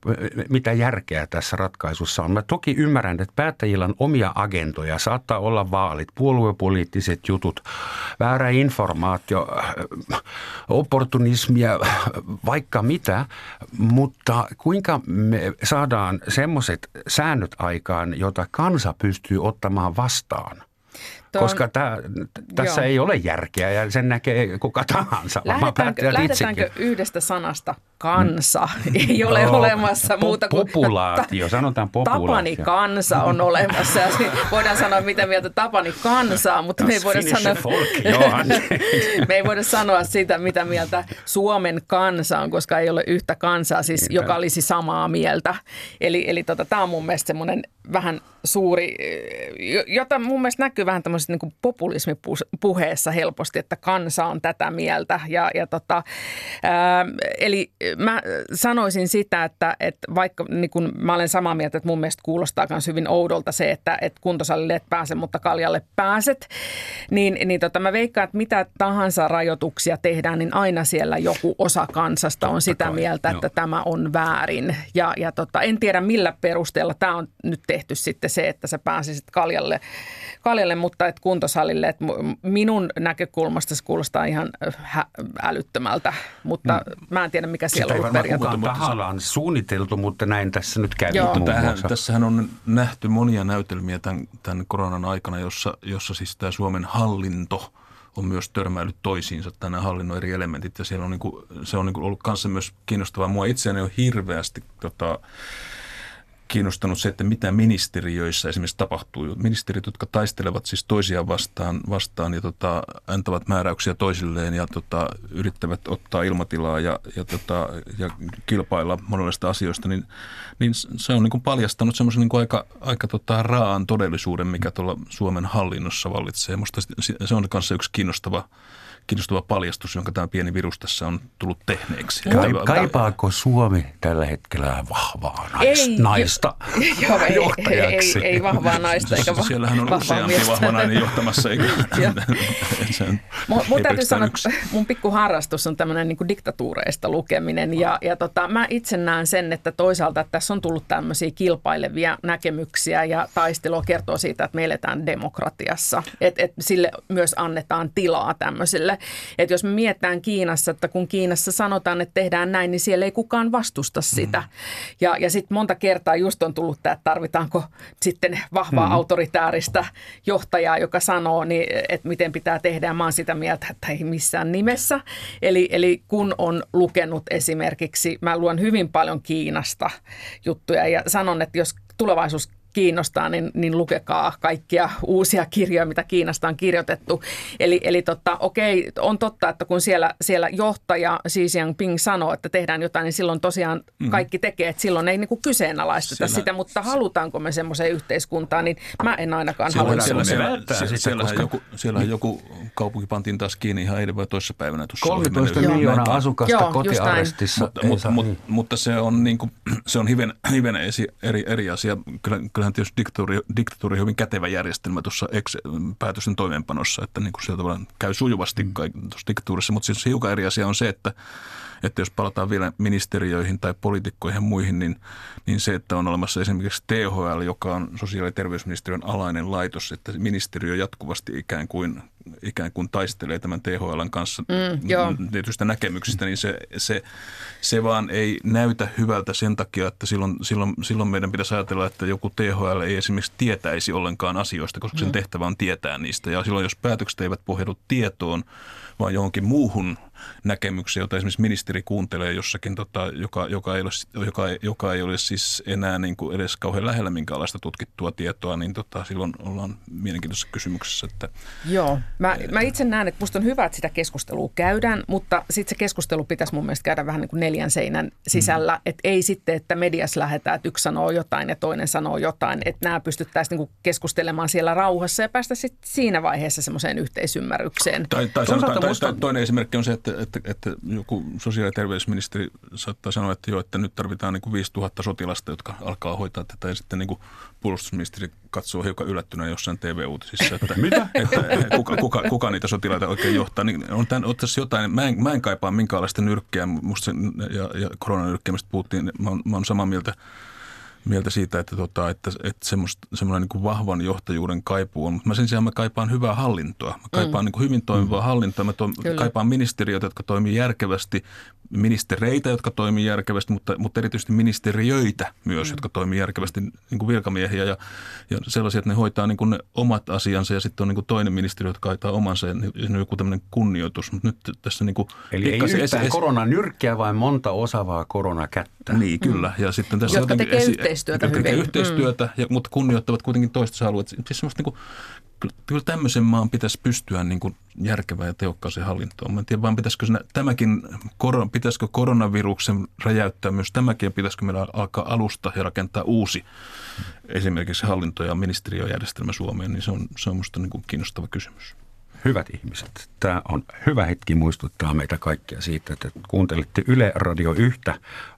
mitä järkeä tässä ratkaisussa on. Mä toki ymmärrän, että päättäjillä on omia agentoja, saattaa olla vaalit, puoluepoliittiset jutut, väärä informaatio, opportunismia, vaikka mitä, mutta kuinka me saadaan semmoiset säännöt aikaan, jota kansa pystyy ottamaan vastaan – Tuon, Koska tää, tässä joo. ei ole järkeä ja sen näkee kuka tahansa. Lähdetäänkö, lähdetäänkö yhdestä sanasta kansa? Mm. Ei ole no, olemassa muuta kuin... Populaatio, sanotaan populaatio. Tapani kansa on olemassa ja voidaan sanoa mitä mieltä Tapani kansaa, mutta me ei, voida sanoa, (laughs) me ei voida sanoa sitä mitä mieltä Suomen kansa on, koska ei ole yhtä kansaa, siis, joka olisi samaa mieltä. Eli, eli tota, tämä on mun mielestä semmoinen vähän suuri, jota mun mielestä näkyy vähän tämmöisessä niin populismipuheessa helposti, että kansa on tätä mieltä. Ja, ja tota, ää, eli mä sanoisin sitä, että, että vaikka niin kun mä olen samaa mieltä, että mun mielestä kuulostaa myös hyvin oudolta se, että, että kuntosalille et pääse, mutta kaljalle pääset, niin, niin tota, mä veikkaan, että mitä tahansa rajoituksia tehdään, niin aina siellä joku osa kansasta on sitä kai, mieltä, että joo. tämä on väärin. Ja, ja tota, en tiedä millä perusteella tämä on nyt tehty sitten se, että sä pääsisit kaljalle, kaljalle mutta et kuntosalille. Et minun näkökulmasta se kuulostaa ihan hä- älyttömältä, mutta mm. mä en tiedä mikä siellä on ollut periaatteessa. tahallaan suunniteltu, mutta näin tässä nyt käy. Joo. Tähän, tässähän on nähty monia näytelmiä tämän, tämän koronan aikana, jossa, jossa siis tämä Suomen hallinto – on myös törmäillyt toisiinsa tänä hallinnon eri elementit ja siellä on niin kuin, se on niin kuin ollut kanssa myös kiinnostavaa. Mua itseäni on hirveästi tota, kiinnostanut se, että mitä ministeriöissä esimerkiksi tapahtuu. Ministerit, jotka taistelevat siis toisiaan vastaan, vastaan ja tota, antavat määräyksiä toisilleen ja tota, yrittävät ottaa ilmatilaa ja, ja, tota, ja kilpailla monenlaista asioista, niin, niin se on niin kuin paljastanut semmoisen niin aika, aika tota, raan todellisuuden, mikä tuolla Suomen hallinnossa vallitsee. Musta se on kanssa yksi kiinnostava kiinnostava paljastus, jonka tämä pieni virus tässä on tullut tehneeksi. Ka- kaipaako Suomi tällä hetkellä vahvaa naista, ei, naista (laughs) jo, ei, johtajaksi? Ei, ei, ei vahvaa naista eikä vahvaa Siellähän on useampi vahva nainen johtamassa. Eikä, sen, mun, mun täytyy sanoa, että mun pikku harrastus on tämmöinen niin diktatuureista lukeminen ja, ja tota, mä itse näen sen, että toisaalta että tässä on tullut tämmöisiä kilpailevia näkemyksiä ja taistelua kertoo siitä, että me eletään demokratiassa. Että et sille myös annetaan tilaa tämmöisille ihmisille. Että jos me mietitään Kiinassa, että kun Kiinassa sanotaan, että tehdään näin, niin siellä ei kukaan vastusta sitä. Mm. Ja, ja sitten monta kertaa just on tullut tämä, että tarvitaanko sitten vahvaa mm. autoritääristä johtajaa, joka sanoo, niin, että miten pitää tehdä. Ja mä oon sitä mieltä, että ei missään nimessä. Eli, eli kun on lukenut esimerkiksi, mä luen hyvin paljon Kiinasta juttuja ja sanon, että jos tulevaisuus kiinnostaa, niin, niin lukekaa kaikkia uusia kirjoja, mitä Kiinasta on kirjoitettu. Eli, eli totta, okei, on totta, että kun siellä, siellä johtaja Xi Jinping sanoo, että tehdään jotain, niin silloin tosiaan mm. kaikki tekee, että silloin ei niin kuin kyseenalaisteta siellä, sitä, mutta halutaanko me semmoiseen yhteiskuntaan, niin mä en ainakaan siellä, halua. Siellä, siellä, siellä, siellä, koska... joku, siellä joku kaupunki pantiin taas kiinni ihan eilen vai toisessa päivänä. 13 miljoonaa asukasta Joo, kotiarestissa. Mutta, mutta, mutta, mutta, se on, niin kuin, se on hiven, hiven eri, eri asia. Kyllä, kyllähän tietysti diktatuuri, diktatuuri hyvin kätevä järjestelmä tuossa päätösten toimeenpanossa, että niin kuin sieltä käy sujuvasti mm. tuossa diktatuurissa, mutta siis hiukan eri asia on se, että että jos palataan vielä ministeriöihin tai poliitikkoihin ja muihin, niin, niin se, että on olemassa esimerkiksi THL, joka on sosiaali- ja terveysministeriön alainen laitos, että ministeriö jatkuvasti ikään kuin ikään kuin taistelee tämän THLn kanssa mm, tietystä näkemyksistä, niin se, se, se vaan ei näytä hyvältä sen takia, että silloin, silloin, silloin meidän pitäisi ajatella, että joku THL ei esimerkiksi tietäisi ollenkaan asioista, koska sen mm. tehtävä on tietää niistä. Ja silloin, jos päätökset eivät pohjaudu tietoon, vaan johonkin muuhun näkemyksiä, joita esimerkiksi ministeri kuuntelee jossakin, tota, joka, joka, ei ole, joka, joka ei ole siis enää niin kuin edes kauhean lähellä minkäänlaista tutkittua tietoa, niin tota, silloin ollaan mielenkiintoisessa kysymyksessä. Että, Joo, mä, mä itse näen, että musta on hyvä, että sitä keskustelua käydään, mutta sitten se keskustelu pitäisi mun mielestä käydä vähän niin kuin neljän seinän sisällä, mm. että ei sitten, että mediassa lähdetään, että yksi sanoo jotain ja toinen sanoo jotain, että nämä pystyttäisiin niin kuin keskustelemaan siellä rauhassa ja päästä sitten siinä vaiheessa semmoiseen yhteisymmärrykseen. Tai, tai, sanotaan, tai, tai toinen esimerkki on se, että, että, että joku sosiaali- ja terveysministeri saattaa sanoa, että jo, että nyt tarvitaan niin kuin 5000 sotilasta, jotka alkaa hoitaa tätä ja sitten niin kuin puolustusministeri katsoo hiukan yllättyneen jossain TV-uutisissa, että, Mitä? (laughs) että kuka, kuka, kuka, niitä sotilaita oikein johtaa. Niin on, tämän, on tässä jotain, mä en, mä en kaipaa minkäänlaista nyrkkiä, musta sen, ja, ja koronanyrkkiä, puhuttiin, mä oon, mä oon samaa mieltä mieltä siitä, että, tota, että, että semmoinen niin vahvan johtajuuden kaipuu on. Mutta mä sen sijaan mä kaipaan hyvää hallintoa. Mä kaipaan mm. niin kuin hyvin toimivaa mm. hallintoa. Mä to, kaipaan ministeriöitä, jotka toimii järkevästi, ministereitä, jotka toimii järkevästi, mutta, mutta erityisesti ministeriöitä myös, mm. jotka toimii järkevästi, niin kuin virkamiehiä ja, ja sellaisia, että ne hoitaa niin kuin ne omat asiansa ja sitten on niin kuin toinen ministeriö, jotka hoitaa omansa ja on joku tämmöinen kunnioitus. Mutta nyt tässä niin kuin Eli ei yhtään es, koronanyrkkiä, vai monta osaavaa koronakättä. Niin, kyllä. Ja sitten tässä jotka tekee esi- yhteistyötä Tekee hyvin. yhteistyötä, ja, mutta kunnioittavat kuitenkin toistensa alueet. Siis semmoista niin kuin, kyllä, kyllä tämmöisen maan pitäisi pystyä niin kuin järkevään ja tehokkaaseen hallintoon. Mä en tiedä, vaan pitäisikö, siinä, tämäkin, koron, pitäisikö koronaviruksen räjäyttää myös tämäkin, ja pitäisikö meillä alkaa alusta ja rakentaa uusi esimerkiksi hallinto- ja ministeriöjärjestelmä Suomeen, niin se on, se on minusta niin kuin kiinnostava kysymys. Hyvät ihmiset, tämä on hyvä hetki muistuttaa meitä kaikkia siitä, että kuuntelitte Yle Radio 1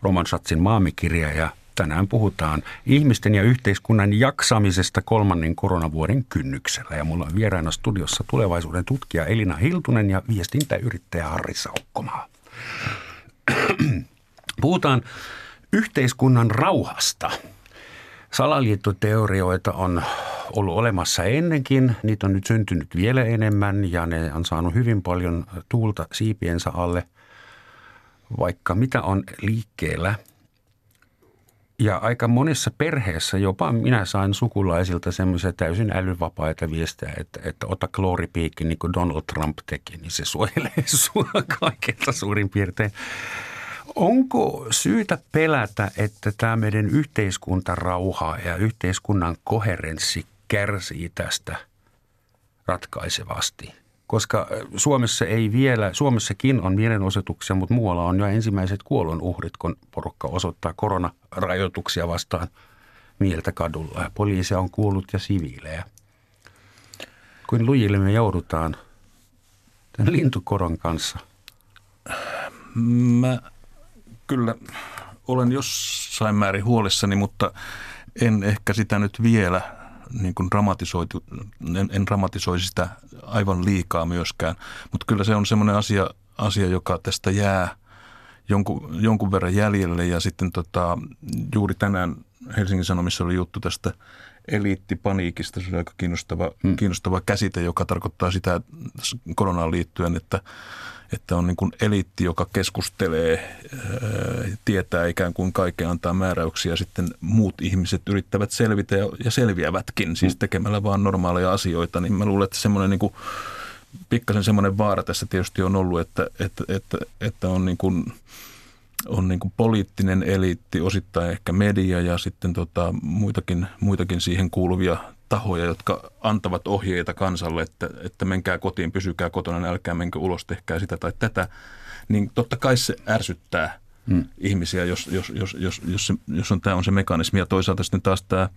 Roman Schatzin maamikirja ja tänään puhutaan ihmisten ja yhteiskunnan jaksamisesta kolmannen koronavuoden kynnyksellä. Ja mulla on vieraana studiossa tulevaisuuden tutkija Elina Hiltunen ja viestintäyrittäjä Harri Saukkomaa. (clears throat) Puhutaan yhteiskunnan rauhasta. Salaliittoteorioita on ollut olemassa ennenkin, niitä on nyt syntynyt vielä enemmän ja ne on saanut hyvin paljon tuulta siipiensä alle, vaikka mitä on liikkeellä. Ja aika monessa perheessä jopa minä sain sukulaisilta semmoisia täysin älyvapaita viestejä, että, että ota klooripiikki niin kuin Donald Trump teki, niin se suojelee (laughs) sua kaikilta suurin piirtein. Onko syytä pelätä, että tämä meidän yhteiskuntarauha ja yhteiskunnan koherenssi kärsii tästä ratkaisevasti? Koska Suomessa ei vielä, Suomessakin on mielenosoituksia, mutta muualla on jo ensimmäiset kuolonuhrit, kun porukka osoittaa koronarajoituksia vastaan mieltä kadulla. Poliisia on kuollut ja siviilejä. Kuin lujille me joudutaan tämän lintukoron kanssa? Mä kyllä olen jossain määrin huolissani, mutta en ehkä sitä nyt vielä niin kuin dramatisoitu, en, en dramatisoisi sitä aivan liikaa myöskään. Mutta kyllä se on semmoinen asia, asia, joka tästä jää jonkun, jonkun verran jäljelle. Ja sitten tota, juuri tänään Helsingin Sanomissa oli juttu tästä eliittipaniikista. Se oli aika kiinnostava, hmm. kiinnostava käsite, joka tarkoittaa sitä koronaan liittyen, että että on niin kuin eliitti, joka keskustelee, tietää ikään kuin kaiken, antaa määräyksiä ja sitten muut ihmiset yrittävät selvitä ja, ja selviävätkin, siis mm. tekemällä vaan normaaleja asioita, niin mä luulen, että semmoinen niin kuin, pikkasen semmoinen vaara tässä tietysti on ollut, että, että, että, että on niin kuin, on niin kuin poliittinen eliitti, osittain ehkä media ja sitten tota, muitakin, muitakin siihen kuuluvia tahoja, jotka antavat ohjeita kansalle, että, että menkää kotiin, pysykää kotona, älkää menkö ulos, tehkää sitä tai tätä, niin totta kai se ärsyttää hmm. ihmisiä, jos, jos, jos, jos, jos, se, jos on, tämä on se mekanismi. Ja toisaalta sitten taas tämä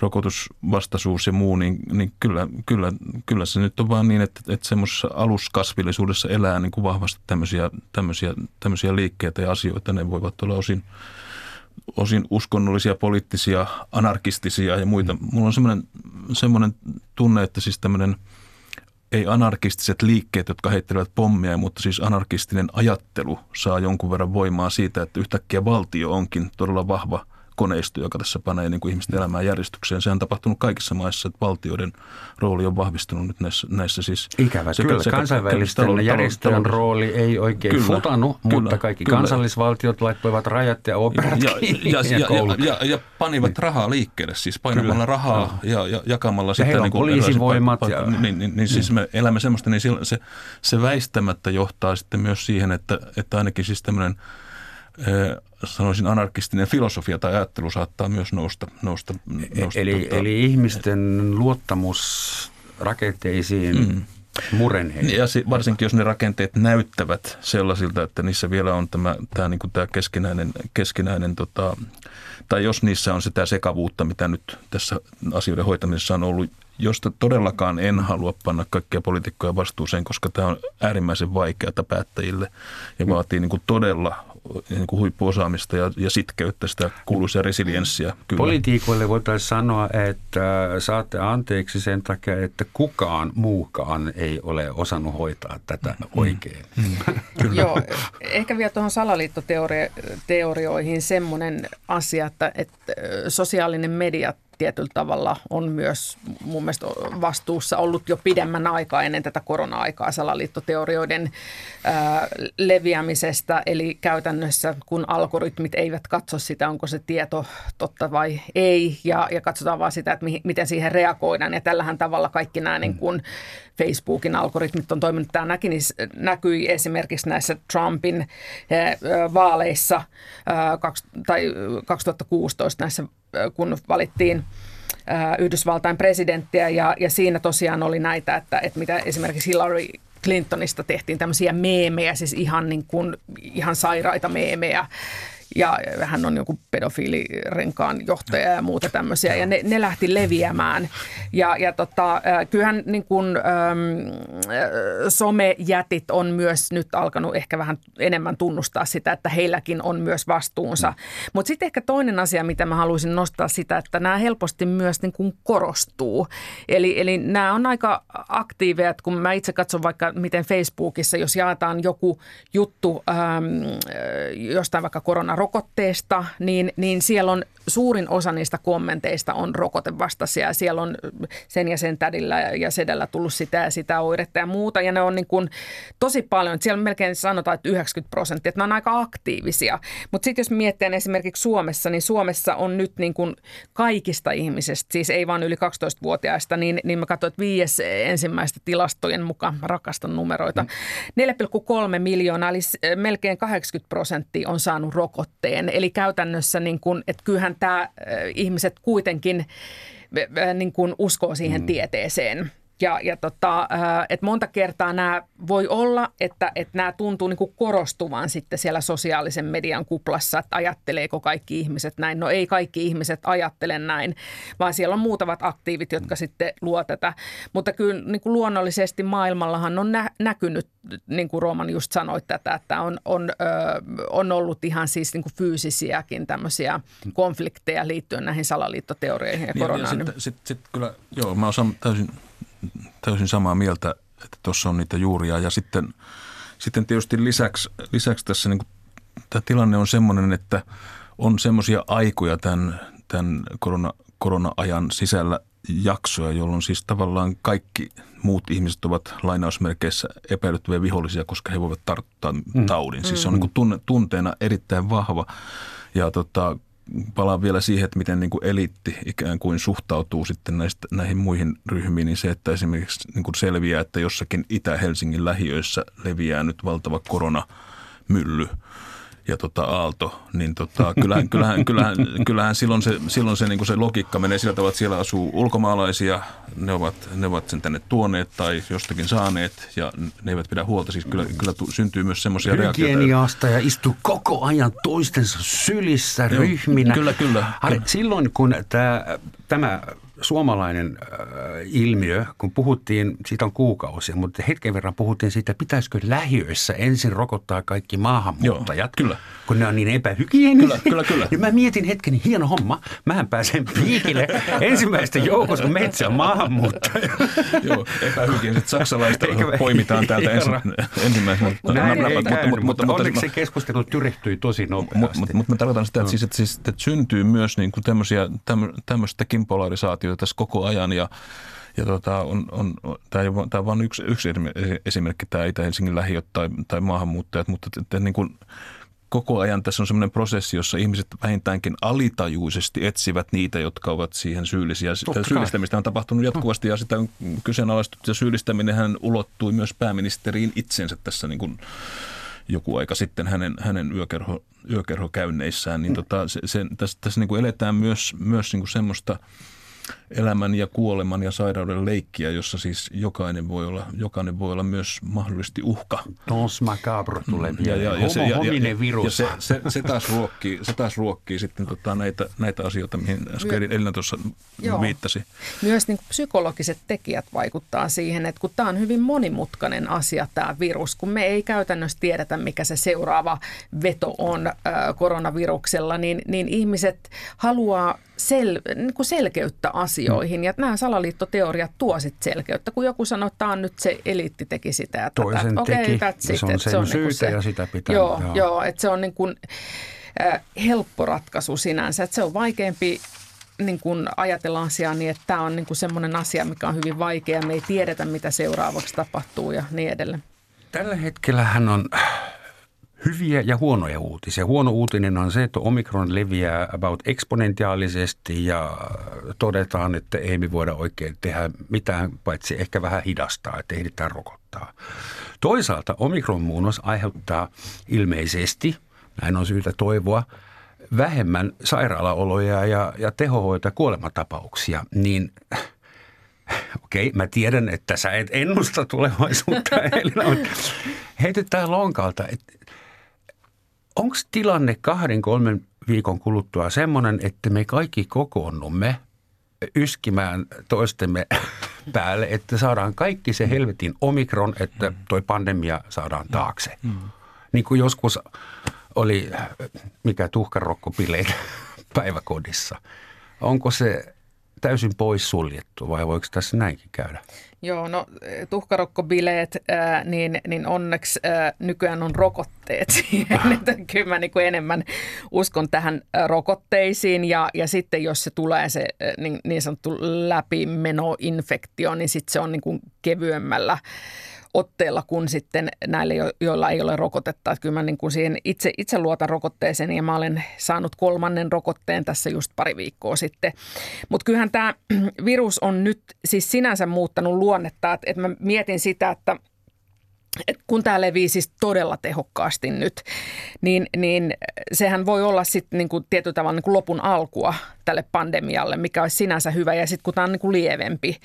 rokotusvastaisuus ja muu, niin, niin kyllä, kyllä, kyllä se nyt on vaan niin, että, että semmoisessa aluskasvillisuudessa elää niin kuin vahvasti tämmöisiä, tämmöisiä, tämmöisiä liikkeitä ja asioita. Ne voivat olla osin osin uskonnollisia, poliittisia, anarkistisia ja muita. Mulla on semmoinen, semmoinen tunne, että siis tämmöinen ei anarkistiset liikkeet, jotka heittelevät pommia, mutta siis anarkistinen ajattelu saa jonkun verran voimaa siitä, että yhtäkkiä valtio onkin todella vahva koneisto, joka tässä panee niin kuin ihmisten elämään järjestykseen. Se on tapahtunut kaikissa maissa, että valtioiden rooli on vahvistunut nyt näissä, näissä siis. Ikävä sekä, kyllä, sekä, kansainvälisten talou, järjestöjen talou, rooli ei oikein kyllä, futanut, kyllä, mutta kaikki kyllä. kansallisvaltiot laittoivat rajat ja operat ja, ja, ja, ja, ja, ja panivat rahaa liikkeelle, siis painamalla kyllä, rahaa ja, ja jakamalla ja sitten. niin poliisivoimat. Pa, pa, ja, niin, niin, niin siis me elämme semmoista, niin se, se väistämättä johtaa sitten myös siihen, että, että ainakin siis tämmöinen – sanoisin anarkistinen filosofia tai ajattelu saattaa myös nousta. nousta, nousta eli, tota, eli ihmisten luottamus rakenteisiin mm. murenee. Ja varsinkin jos ne rakenteet näyttävät sellaisilta, että niissä vielä on tämä, tämä, niin kuin tämä keskinäinen, keskinäinen tota, tai jos niissä on sitä sekavuutta, mitä nyt tässä asioiden hoitamisessa on ollut, josta todellakaan en halua panna kaikkia poliitikkoja vastuuseen, koska tämä on äärimmäisen vaikeaa päättäjille ja vaatii niin kuin todella niin kuin huippuosaamista ja, ja sitkeyttä, sitä kuuluisia resilienssiä. Kyllä. Politiikoille voitaisiin sanoa, että saatte anteeksi sen takia, että kukaan muukaan ei ole osannut hoitaa tätä mm. oikein. Mm. Kyllä. Joo, ehkä vielä tuohon salaliittoteorioihin semmoinen asia, että, että sosiaalinen media tietyllä tavalla on myös mun mielestä vastuussa ollut jo pidemmän aikaa ennen tätä korona-aikaa salaliittoteorioiden ää, leviämisestä. Eli käytännössä kun algoritmit eivät katso sitä, onko se tieto totta vai ei, ja, ja katsotaan vaan sitä, että mi, miten siihen reagoidaan. Ja tällähän tavalla kaikki nämä niin kun Facebookin algoritmit on toiminut. Tämä näki, niin näkyi esimerkiksi näissä Trumpin vaaleissa tai 2016 näissä kun valittiin Yhdysvaltain presidenttiä ja, ja siinä tosiaan oli näitä, että, että mitä esimerkiksi Hillary Clintonista tehtiin tämmöisiä meemejä, siis ihan, niin kuin, ihan sairaita meemejä ja hän on joku pedofiilirenkaan johtaja ja muuta tämmöisiä, ja ne, ne lähti leviämään. Ja, ja tota, kyllähän niin kuin, äm, somejätit on myös nyt alkanut ehkä vähän enemmän tunnustaa sitä, että heilläkin on myös vastuunsa. Mm. Mutta sitten ehkä toinen asia, mitä mä haluaisin nostaa sitä, että nämä helposti myös niin kuin korostuu. Eli, eli nämä on aika aktiiveja, kun mä itse katson vaikka miten Facebookissa, jos jaetaan joku juttu äm, jostain vaikka korona rokotteesta, niin, niin siellä on suurin osa niistä kommenteista on rokotevastaisia. Siellä on sen ja sen tädillä ja sedällä tullut sitä ja sitä oiretta ja muuta. Ja ne on niin kuin tosi paljon. Siellä melkein sanotaan, että 90 prosenttia, että ne on aika aktiivisia. Mutta sitten jos miettii esimerkiksi Suomessa, niin Suomessa on nyt niin kuin kaikista ihmisistä, siis ei vain yli 12-vuotiaista, niin, niin mä katsoin, että viides ensimmäistä tilastojen mukaan, rakastan numeroita, 4,3 miljoonaa, eli melkein 80 prosenttia on saanut rokotteen. Eli käytännössä, niin kuin, että kyllähän kyllähän tämä ihmiset kuitenkin niin kuin uskoo siihen mm. tieteeseen. Ja, ja tota, että monta kertaa nämä voi olla, että, että nämä tuntuu niin kuin korostuvan sitten siellä sosiaalisen median kuplassa, että ajatteleeko kaikki ihmiset näin. No ei kaikki ihmiset ajattele näin, vaan siellä on muutamat aktiivit, jotka sitten luo tätä. Mutta kyllä niin kuin luonnollisesti maailmallahan on nä- näkynyt, niin kuin Rooman just sanoi tätä, että on, on, ö, on ollut ihan siis niin kuin fyysisiäkin tämmöisiä konflikteja liittyen näihin salaliittoteorioihin ja koronaan. Niin, ja sitten sit, sit kyllä, joo, mä osaan täysin täysin samaa mieltä, että tuossa on niitä juuria. Ja sitten, sitten tietysti lisäksi, lisäksi tässä niin kuin, tämä tilanne on sellainen, että on semmoisia aikoja tämän, tämän korona, korona-ajan sisällä jaksoja, jolloin siis tavallaan kaikki muut ihmiset ovat lainausmerkeissä epäilyttäviä vihollisia, koska he voivat tarttua mm. taudin. Siis se on mm. niin kuin tunne, tunteena erittäin vahva. Ja tota, palaan vielä siihen, että miten niin kuin eliitti ikään kuin suhtautuu sitten näistä, näihin muihin ryhmiin, niin se, että esimerkiksi niin kuin selviää, että jossakin Itä-Helsingin lähiöissä leviää nyt valtava koronamylly – ja tota Aalto, niin tota, kyllähän, kyllähän, kyllähän, kyllähän silloin se, silloin se, niin se logiikka menee sillä tavalla, että siellä asuu ulkomaalaisia, ne ovat, ne ovat sen tänne tuoneet tai jostakin saaneet ja ne eivät pidä huolta. Siis kyllä, kyllä syntyy myös semmoisia reaktioita. ja istuu koko ajan toistensa sylissä ryhminä. Kyllä, kyllä. kyllä. Silloin kun tämä, tämä suomalainen äh, ilmiö, kun puhuttiin, siitä on kuukausia, mutta hetken verran puhuttiin siitä, pitäisikö lähiöissä ensin rokottaa kaikki maahanmuuttajat, Joo, kyllä. kun ne on niin epähygienisiä. Kyllä, kyllä, kyllä. Ja mä mietin hetken, hieno homma, mähän pääsen piikille ensimmäistä joukosta, kun metsä on maahanmuuttaja. Joo, epähygieniset saksalaiset poimitaan täältä ensi, ensimmäisenä. Mutta, onneksi se keskustelu tyrehtyi tosi nopeasti. Mutta mut, mut mä tarkoitan sitä, että, no. siis, että, siis, syntyy myös niin kuin tämmöisiä, tämmöistäkin polarisaatiota asioita tässä koko ajan ja ja tota, on, on, tämä, on, tämä on vain yksi, yksi esimerkki, tämä Itä-Helsingin lähiöt tai, tai maahanmuuttajat, mutta että, niin kuin koko ajan tässä on sellainen prosessi, jossa ihmiset vähintäänkin alitajuisesti etsivät niitä, jotka ovat siihen syyllisiä. Sitä syyllistämistä on tapahtunut jatkuvasti ja sitä on kyseenalaistettu ja syyllistäminen hän ulottui myös pääministeriin itsensä tässä niin kuin joku aika sitten hänen, hänen yökerho, yökerhokäynneissään. Niin mm. tota, se, se, tässä, tässä niin kuin eletään myös, myös niin kuin semmoista – elämän ja kuoleman ja sairauden leikkiä, jossa siis jokainen voi olla, jokainen voi olla myös mahdollisesti uhka. Tons macabre tulee vielä. Ja, ja, ja, se, ja, ja, virus. Ja se, se, se, taas ruokkii, se taas ruokkii sitten tota näitä, näitä asioita, mihin äsken Elina tuossa joo. viittasi. Myös niin psykologiset tekijät vaikuttaa siihen, että kun tämä on hyvin monimutkainen asia tämä virus, kun me ei käytännössä tiedetä, mikä se seuraava veto on äh, koronaviruksella, niin, niin ihmiset haluaa sel, niin kuin selkeyttä asioihin. Mm. Ja nämä salaliittoteoriat tuo sitten selkeyttä, kun joku sanoo, että tämä on nyt se eliitti teki sitä. Että Toisen okay, teki, ja se on sen se on syytä niin se, ja sitä pitää. Joo, joo. joo että se on niin kuin, äh, helppo ratkaisu sinänsä. Että se on vaikeampi niin kun ajatellaan asiaa niin, että tämä on niin semmoinen asia, mikä on hyvin vaikea. Me ei tiedetä, mitä seuraavaksi tapahtuu ja niin edelleen. Tällä hetkellä hän on hyviä ja huonoja uutisia. Huono uutinen on se, että omikron leviää about eksponentiaalisesti ja todetaan, että ei me voida oikein tehdä mitään, paitsi ehkä vähän hidastaa, että ehditään rokottaa. Toisaalta omikron muunnos aiheuttaa ilmeisesti, näin on syytä toivoa, vähemmän sairaalaoloja ja, ja ja kuolematapauksia, niin okei, okay, mä tiedän, että sä et ennusta tulevaisuutta, (laughs) Elina, mutta heitetään lonkalta, että onko tilanne kahden, kolmen viikon kuluttua semmoinen, että me kaikki kokoonnumme yskimään toistemme (laughs) päälle, että saadaan kaikki se helvetin omikron, että toi pandemia saadaan taakse. Mm. Niin kuin joskus oli, mikä tuhkarokkopileitä (laughs) päiväkodissa. Onko se täysin pois suljettu vai voiko tässä näinkin käydä? Joo, no tuhkarokkobileet, ää, niin, niin onneksi ää, nykyään on rokotteet (laughs) kyllä mä niin kuin enemmän uskon tähän rokotteisiin ja, ja sitten jos se tulee se niin, niin sanottu läpimenoinfektio, niin sitten se on niin kuin kevyemmällä otteella kuin sitten näille, joilla ei ole rokotetta. Että kyllä mä niin kuin siihen itse, itse luotan rokotteeseen ja mä olen saanut kolmannen rokotteen tässä just pari viikkoa sitten. Mutta kyllähän tämä (clears throat) virus on nyt siis sinänsä muuttanut luonnetta. Että, että mä mietin sitä, että – et kun tämä levii siis todella tehokkaasti nyt, niin, niin sehän voi olla sitten niin tietyllä tavalla niin kuin lopun alkua tälle pandemialle, mikä olisi sinänsä hyvä ja sitten kun tämä on niin kuin lievempi.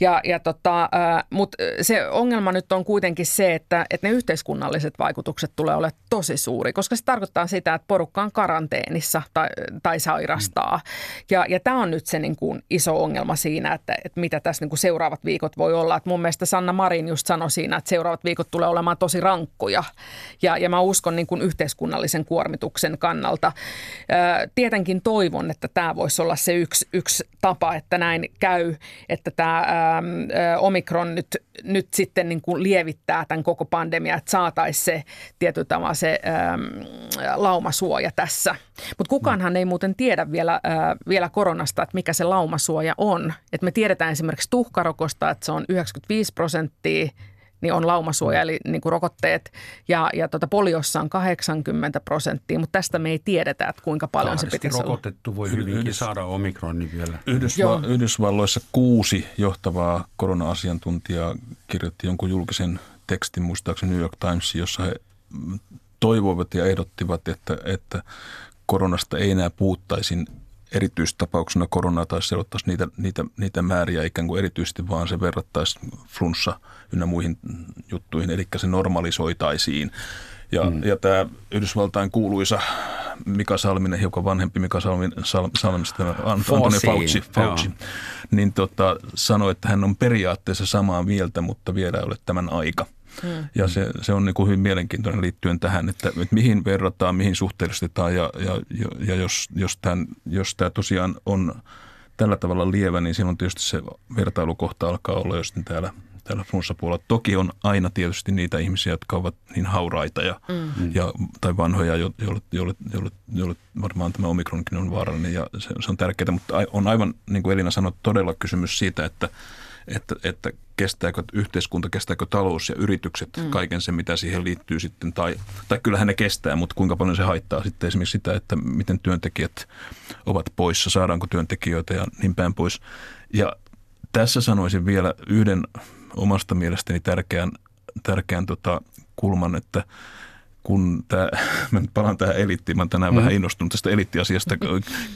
Ja, ja tota, Mutta se ongelma nyt on kuitenkin se, että, että ne yhteiskunnalliset vaikutukset tulee olemaan tosi suuri, koska se tarkoittaa sitä, että porukka on karanteenissa tai, tai sairastaa. Mm. Ja, ja tämä on nyt se niin kuin iso ongelma siinä, että, että mitä tässä niin kuin seuraavat viikot voi olla. Et mun mielestä Sanna Marin just sanoi siinä, että seuraavat viikot tulee olemaan tosi rankkoja. Ja, ja mä uskon niin kuin yhteiskunnallisen kuormituksen kannalta. Tietenkin toivon, että tämä voisi olla se yksi, yksi tapa, että näin käy, että tämä omikron nyt, nyt sitten niin kuin lievittää tämän koko pandemia, että saataisiin se tietyllä tavalla se ää, laumasuoja tässä. Mutta kukaanhan ei muuten tiedä vielä, ää, vielä koronasta, että mikä se laumasuoja on. Et me tiedetään esimerkiksi tuhkarokosta, että se on 95 prosenttia niin on laumasuoja, eli niin kuin rokotteet. Ja, ja tuota, poliossa on 80 prosenttia, mutta tästä me ei tiedetä, että kuinka paljon Kahdesti se pitäisi rokotettu voi hyvinkin Yhdys, saada omikronin vielä. Yhdysva- Yhdysvalloissa kuusi johtavaa korona-asiantuntijaa kirjoitti jonkun julkisen tekstin, muistaakseni New York Times, jossa he toivoivat ja ehdottivat, että, että koronasta ei enää puuttaisin erityistapauksena koronaa tai seurattaisi niitä, niitä, niitä määriä ikään kuin erityisesti, vaan se verrattaisi flunssa ynnä muihin juttuihin, eli se normalisoitaisiin. Ja, mm. ja tämä Yhdysvaltain kuuluisa Mika Salminen, hiukan vanhempi Mika Salmin, Sal, Salmista, Antoni Fauci, Fauci niin tota, sanoi, että hän on periaatteessa samaa mieltä, mutta vielä ei ole tämän aika – Mm. Ja se, se on niin kuin hyvin mielenkiintoinen liittyen tähän, että, että mihin verrataan, mihin suhteellistetaan ja, ja, ja jos, jos, tämän, jos tämä tosiaan on tällä tavalla lievä, niin silloin tietysti se vertailukohta alkaa olla jo sitten täällä, täällä flunssapuolella. Toki on aina tietysti niitä ihmisiä, jotka ovat niin hauraita ja, mm. ja, tai vanhoja, joille, joille, joille, joille varmaan tämä omikronkin on vaarallinen ja se, se on tärkeää, mutta on aivan, niin kuin Elina sanoi, todella kysymys siitä, että, että, että kestääkö yhteiskunta, kestääkö talous ja yritykset mm. kaiken sen, mitä siihen liittyy sitten. Tai, tai kyllähän ne kestää, mutta kuinka paljon se haittaa sitten esimerkiksi sitä, että miten työntekijät ovat poissa, saadaanko työntekijöitä ja niin päin pois. Ja tässä sanoisin vielä yhden omasta mielestäni tärkeän, tärkeän tota kulman, että kun tämä, (laughs) mä palaan tähän eliittiin, mä tänään mm. vähän innostunut tästä eliittiasiasta,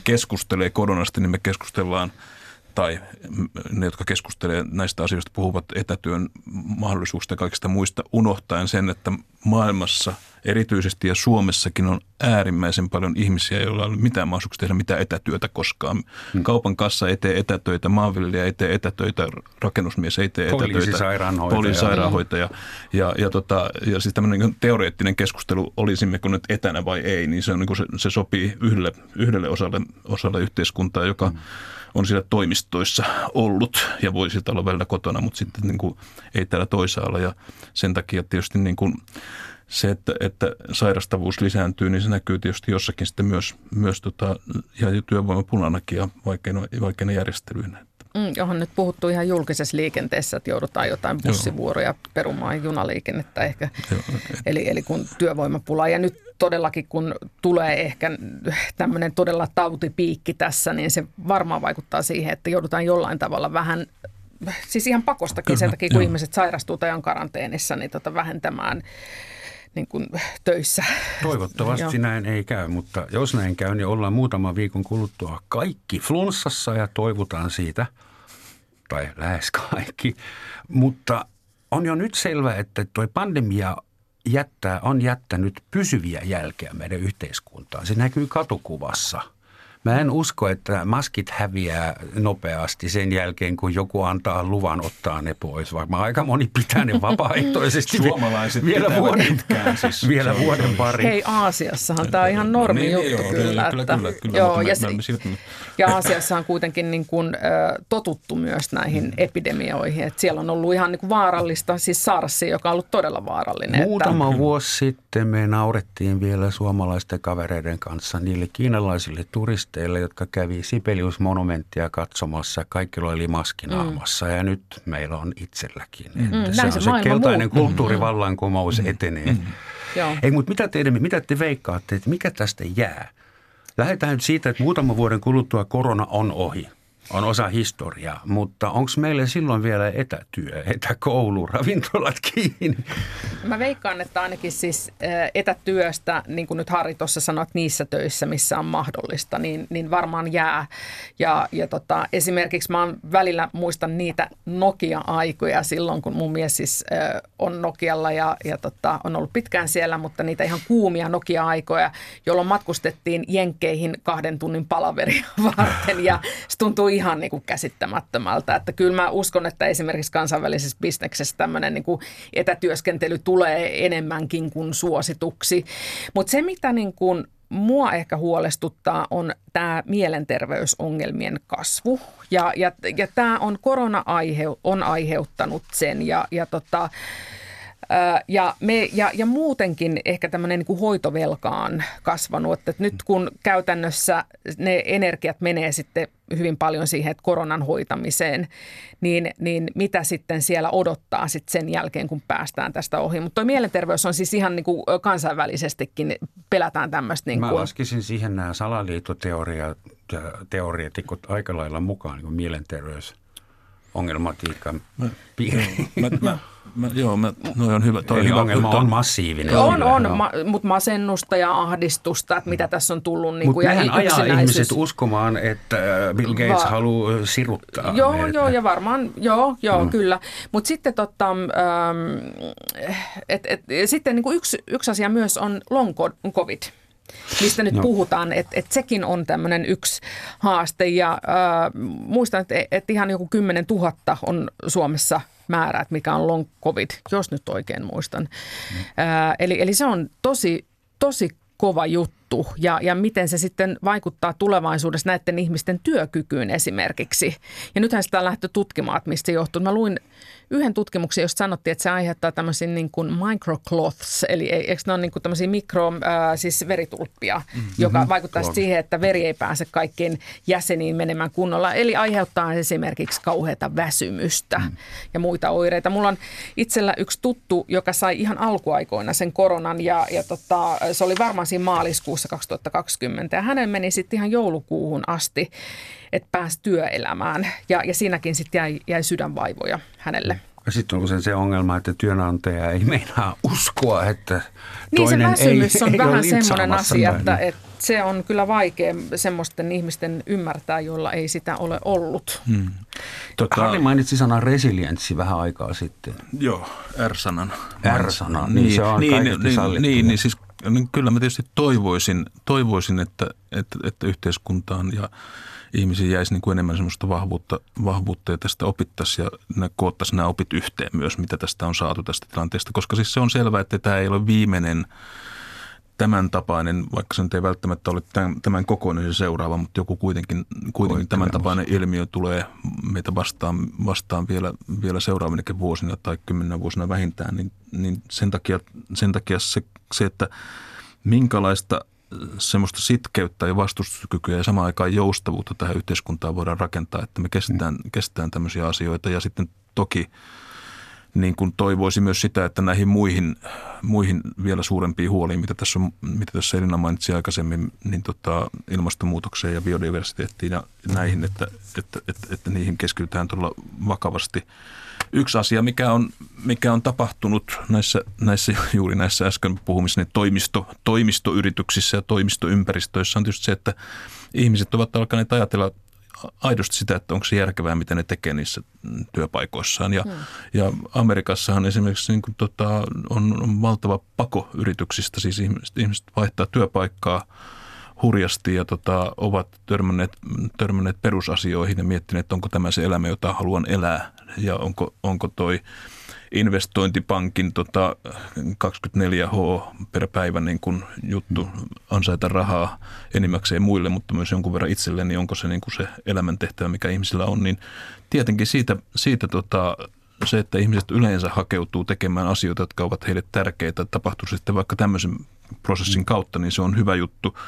keskustelee koronasta, niin me keskustellaan – tai ne, jotka keskustelevat näistä asioista, puhuvat etätyön mahdollisuuksista ja kaikista muista, unohtaen sen, että maailmassa erityisesti ja Suomessakin on äärimmäisen paljon ihmisiä, joilla ei ole mitään mahdollisuuksia tehdä mitään etätyötä koskaan. Hmm. Kaupan kassa ei tee etätöitä, maanviljelijä ei tee etätöitä, rakennusmies ei tee etätöitä. Poliisisairaanhoitaja. Poliisisairaanhoitaja. Ja, ja, tota, ja siis tämmöinen niin teoreettinen keskustelu, olisimmeko nyt etänä vai ei, niin se, on, niin kuin se, se sopii yhdelle, yhdelle osalle, osalle yhteiskuntaa, joka hmm on siellä toimistoissa ollut ja voi sieltä olla välillä kotona, mutta sitten niin kuin ei täällä toisaalla. Ja sen takia tietysti niin kuin se, että, että sairastavuus lisääntyy, niin se näkyy tietysti jossakin sitten myös, myös tota, ja työvoimapulanakin ja vaikeina, vaikeina järjestelyinä. Mm, johon nyt puhuttu ihan julkisessa liikenteessä, että joudutaan jotain bussivuoroja perumaan junaliikennettä ehkä. Joo. Eli, eli kun työvoimapula. Ja nyt todellakin kun tulee ehkä tämmöinen todella tautipiikki tässä, niin se varmaan vaikuttaa siihen, että joudutaan jollain tavalla vähän siis ihan pakostakin Kyllä, sen takia, kun jo. ihmiset sairastuu tai on karanteenissa, niin tota vähentämään niin kuin töissä. Toivottavasti näin ei käy, mutta jos näin käy, niin ollaan muutaman viikon kuluttua kaikki flunssassa ja toivotaan siitä, tai lähes kaikki. Mutta on jo nyt selvää, että tuo pandemia jättää, on jättänyt pysyviä jälkeä meidän yhteiskuntaan. Se näkyy katukuvassa – Mä en usko, että maskit häviää nopeasti sen jälkeen, kun joku antaa luvan ottaa ne pois. Vaikka aika moni pitää ne (laughs) vapaaehtoisesti. Suomalaiset vielä vuoden, pitkään, siis (laughs) vielä vuoden pari. Hei, Aasiassahan tämä on ihan normi niin, juttu joo, kyllä. Kyllä, että, kyllä, kyllä, joo, ja, se, ja Aasiassa on kuitenkin niin kuin, totuttu myös näihin mm. epidemioihin. Että siellä on ollut ihan niin kuin vaarallista, siis SARS, joka on ollut todella vaarallinen. Muutama että, vuosi sitten me naurettiin vielä suomalaisten kavereiden kanssa niille kiinalaisille turisteille turisteille, jotka kävi Sibelius-monumenttia katsomassa. Kaikki oli maskinaamassa mm. ja nyt meillä on itselläkin. Mm. Että se on se, keltainen muu. kulttuurivallankumous mm. etenee. Mm. Ei, mutta mitä, teidän, mitä te veikkaatte, että mikä tästä jää? Lähdetään nyt siitä, että muutaman vuoden kuluttua korona on ohi – on osa historiaa, mutta onko meille silloin vielä etätyö, etäkoulu, ravintolat kiinni? Mä veikkaan, että ainakin siis etätyöstä, niin kuin nyt Harri tuossa sanoit, niissä töissä, missä on mahdollista, niin, niin varmaan jää. Ja, ja tota, esimerkiksi mä välillä muistan niitä Nokia-aikoja silloin, kun mun mies siis on Nokialla ja, ja tota, on ollut pitkään siellä, mutta niitä ihan kuumia Nokia-aikoja, jolloin matkustettiin Jenkkeihin kahden tunnin palaveria (laughs) varten ja se tuntuu ihan niin kuin käsittämättömältä. Että kyllä mä uskon, että esimerkiksi kansainvälisessä bisneksessä tämmöinen niin kuin etätyöskentely tulee enemmänkin kuin suosituksi. Mutta se, mitä niin kuin mua ehkä huolestuttaa on tämä mielenterveysongelmien kasvu. Ja, ja, ja tämä on korona aihe, on aiheuttanut sen. Ja, ja tota, ja, me, ja, ja muutenkin ehkä tämmöinen niin hoitovelka on kasvanut, että nyt kun käytännössä ne energiat menee sitten hyvin paljon siihen että koronan hoitamiseen, niin, niin mitä sitten siellä odottaa sitten sen jälkeen, kun päästään tästä ohi. Mutta tuo mielenterveys on siis ihan niin kuin kansainvälisestikin, pelätään tämmöistä. Niin kuin... Mä laskisin siihen nämä salaliittoteoreetikot aika lailla mukaan, niin kuin mielenterveys ongelmatiikan piiriin. Mä, mä, (laughs) Mä, joo, mä, no on hyvä. Toi Eli hyvä, ongelma on massiivinen. On, on, ma, mutta masennusta ja ahdistusta, että mitä tässä on tullut. Niin mutta nehän ajaa ihmiset uskomaan, että äh, Bill Gates Va- haluaa siruttaa. Joo, meitä. joo, ja varmaan, joo, joo, mm. kyllä. Mutta sitten totta, ähm, et, et, sitten niin kuin yksi, yksi asia myös on long covid mistä nyt no. puhutaan, että et sekin on tämmöinen yksi haaste. Ja äh, muistan, että et ihan joku 10 000 on Suomessa määrät, mikä on long covid, jos nyt oikein muistan. Mm. Ää, eli, eli se on tosi, tosi kova juttu ja, ja miten se sitten vaikuttaa tulevaisuudessa näiden ihmisten työkykyyn esimerkiksi. Ja nythän sitä on lähdetty tutkimaan, että mistä se johtuu. Mä luin yhden tutkimuksen, josta sanottiin, että se aiheuttaa tämmöisiä niin kuin microcloths, eli eikö ne ole niin kuin tämmöisiä mikro, äh, siis veritulppia, mm-hmm. joka vaikuttaa siihen, että veri ei pääse kaikkiin jäseniin menemään kunnolla. Eli aiheuttaa esimerkiksi kauheata väsymystä mm. ja muita oireita. Mulla on itsellä yksi tuttu, joka sai ihan alkuaikoina sen koronan ja, ja tota, se oli varmaan siinä maaliskuussa 2020 ja hänen meni sitten ihan joulukuuhun asti että pääsi työelämään. Ja, ja siinäkin sitten jäi, jäi sydänvaivoja hänelle. Sitten on usein se ongelma, että työnantaja ei meinaa uskoa, että toinen niin se väsymys ei, on (laughs) ei vähän semmoinen asia, että, että se on kyllä vaikea semmoisten ihmisten ymmärtää, joilla ei sitä ole ollut. Hmm. Tota, Harri mainitsi sanan resilienssi vähän aikaa sitten. Joo, R-sanan. R-sanan, niin, niin se on niin, niin, niin, niin, niin siis niin kyllä mä tietysti toivoisin, toivoisin että, että, että yhteiskuntaan ja ihmisiin jäisi niin kuin enemmän semmoista vahvuutta, vahvuutta ja tästä opittaisiin ja koottaisiin nämä opit yhteen myös, mitä tästä on saatu tästä tilanteesta. Koska siis se on selvää, että tämä ei ole viimeinen tämän tapainen, vaikka se nyt ei välttämättä ole tämän, tämän kokoinen se seuraava, mutta joku kuitenkin, kuitenkin tämän tapainen ilmiö tulee meitä vastaan, vastaan vielä, vielä seuraavinakin vuosina tai kymmenen vuosina vähintään, niin, niin sen takia, sen takia se, se, että minkälaista semmoista sitkeyttä ja vastustuskykyä ja samaan aikaan joustavuutta tähän yhteiskuntaan voidaan rakentaa, että me kestetään, kestetään tämmöisiä asioita ja sitten toki niin kuin toivoisi myös sitä, että näihin muihin, muihin vielä suurempiin huoliin, mitä tässä, on, mitä tässä Elina mainitsi aikaisemmin, niin tota, ilmastonmuutokseen ja biodiversiteettiin ja näihin, että, että, että, että niihin keskitytään todella vakavasti. Yksi asia, mikä on, mikä on tapahtunut näissä, näissä, juuri näissä äsken puhumissa niin toimisto, toimistoyrityksissä ja toimistoympäristöissä on tietysti se, että ihmiset ovat alkaneet ajatella aidosti sitä, että onko se järkevää, mitä ne tekee niissä työpaikoissaan. Ja, hmm. ja Amerikassahan esimerkiksi niin kuin, tota, on, on valtava pako yrityksistä, siis ihmiset, ihmiset vaihtaa työpaikkaa hurjasti ja tota, ovat törmänneet, törmänneet perusasioihin ja miettineet, että onko tämä se elämä, jota haluan elää ja onko, onko toi – investointipankin tota 24H per päivä niin kuin juttu ansaita rahaa enimmäkseen muille, mutta myös jonkun verran itselle, niin onko se niin kuin se elämäntehtävä, mikä ihmisillä on, niin tietenkin siitä, siitä tota, se, että ihmiset yleensä hakeutuu tekemään asioita, jotka ovat heille tärkeitä, tapahtuu sitten vaikka tämmöisen prosessin kautta, niin se on hyvä juttu.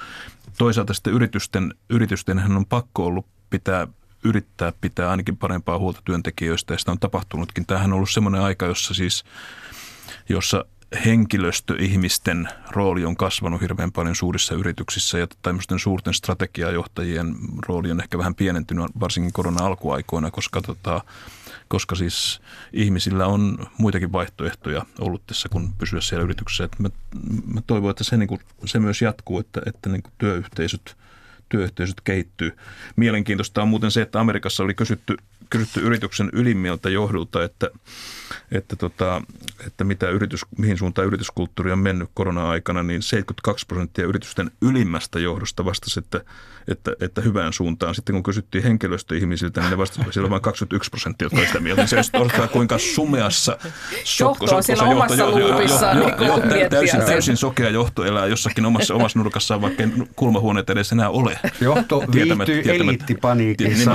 Toisaalta sitten yritysten, yritysten on pakko ollut pitää yrittää pitää ainakin parempaa huolta työntekijöistä ja sitä on tapahtunutkin. Tämähän on ollut semmoinen aika, jossa siis, jossa henkilöstöihmisten rooli on kasvanut hirveän paljon suurissa yrityksissä ja tämmöisten suurten strategiajohtajien rooli on ehkä vähän pienentynyt varsinkin korona-alkuaikoina, koska, tota, koska siis ihmisillä on muitakin vaihtoehtoja ollut tässä, kun pysyä siellä yrityksessä. mä, mä toivon, että se, niin kuin, se myös jatkuu, että, että niin kuin työyhteisöt – työyhteisöt kehittyy. Mielenkiintoista on muuten se, että Amerikassa oli kysytty, kysytty yrityksen ylimmiltä johdulta, että, että, tota, että mitä yritys, mihin suuntaan yrityskulttuuri on mennyt korona-aikana, niin 72 prosenttia yritysten ylimmästä johdosta vastasi, että, että, että hyvään suuntaan. Sitten kun kysyttiin henkilöstöihmisiltä, niin ne vastasivat, siellä vain 21 prosenttia, jotka sitä mieltä. Niin se osoittaa, kuinka sumeassa sotko, johto on siellä johto, omassa jo, luupissaan. Jo, jo, jo, jo, täysin, täysin sokea johto elää jossakin omassa, omassa nurkassaan, vaikka kulmahuoneet edes enää ole. Johto viihtyy eliittipaniikissa.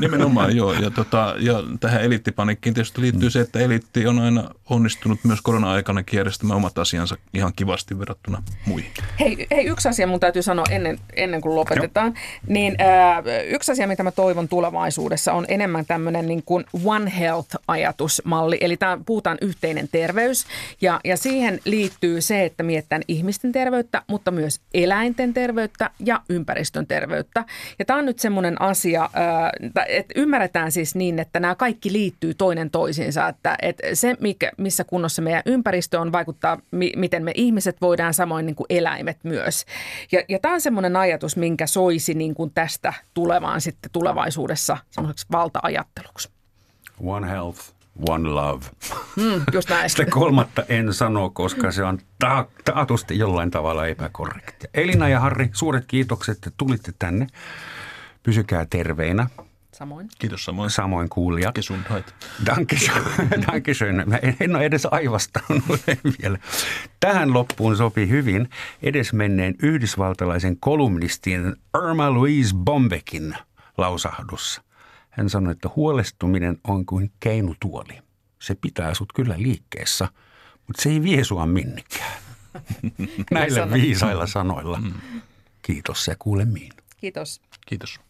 Nimenomaan, joo. Ja, tota, ja tähän eliittipaniikkiin tietysti liittyy se, että eliitti on aina onnistunut myös korona-aikana järjestämään omat asiansa ihan kivasti verrattuna muihin. Hei, hei yksi asia mun täytyy sanoa ennen, ennen kuin lopetetaan. Joo. Niin, äh, yksi asia, mitä mä toivon tulevaisuudessa, on enemmän tämmöinen niin kuin One Health-ajatusmalli. Eli tämä puhutaan yhteinen terveys. Ja, ja siihen liittyy se, että mietitään ihmisten terveyttä, mutta myös eläinten terveyttä ja ympäristön terveyttä. Ja tämä on nyt semmoinen asia, äh, että ymmärretään siis niin, että nämä kaikki liittyy toinen toisiinsa. Että, että se, mikä, missä kunnossa meidän ympäristö on, vaikuttaa, mi, miten me ihmiset voidaan, samoin niin kuin eläimet myös. Ja, ja tämä on semmoinen ajatus, minkä soisi niin kuin tästä tulevaan sitten tulevaisuudessa semmoiseksi valta-ajatteluksi. One health, one love. Mm, just näin. Sitä kolmatta en sano, koska se on ta- taatusti jollain tavalla epäkorrektia. Elina ja Harri, suuret kiitokset, että tulitte tänne. Pysykää terveinä. Samoin. Kiitos samoin. Samoin kuulijat. Gesundheit. Dankeschön. (laughs) Mä en, en ole edes aivastanut (laughs) vielä. Tähän loppuun sopi hyvin edesmenneen yhdysvaltalaisen kolumnistin Irma Louise Bombekin lausahdus. Hän sanoi, että huolestuminen on kuin keinutuoli. Se pitää sut kyllä liikkeessä, mutta se ei vie sua minnekään. (laughs) Näillä viisailla sanoilla. Mm. Kiitos ja kuulemiin. Kiitos. Kiitos.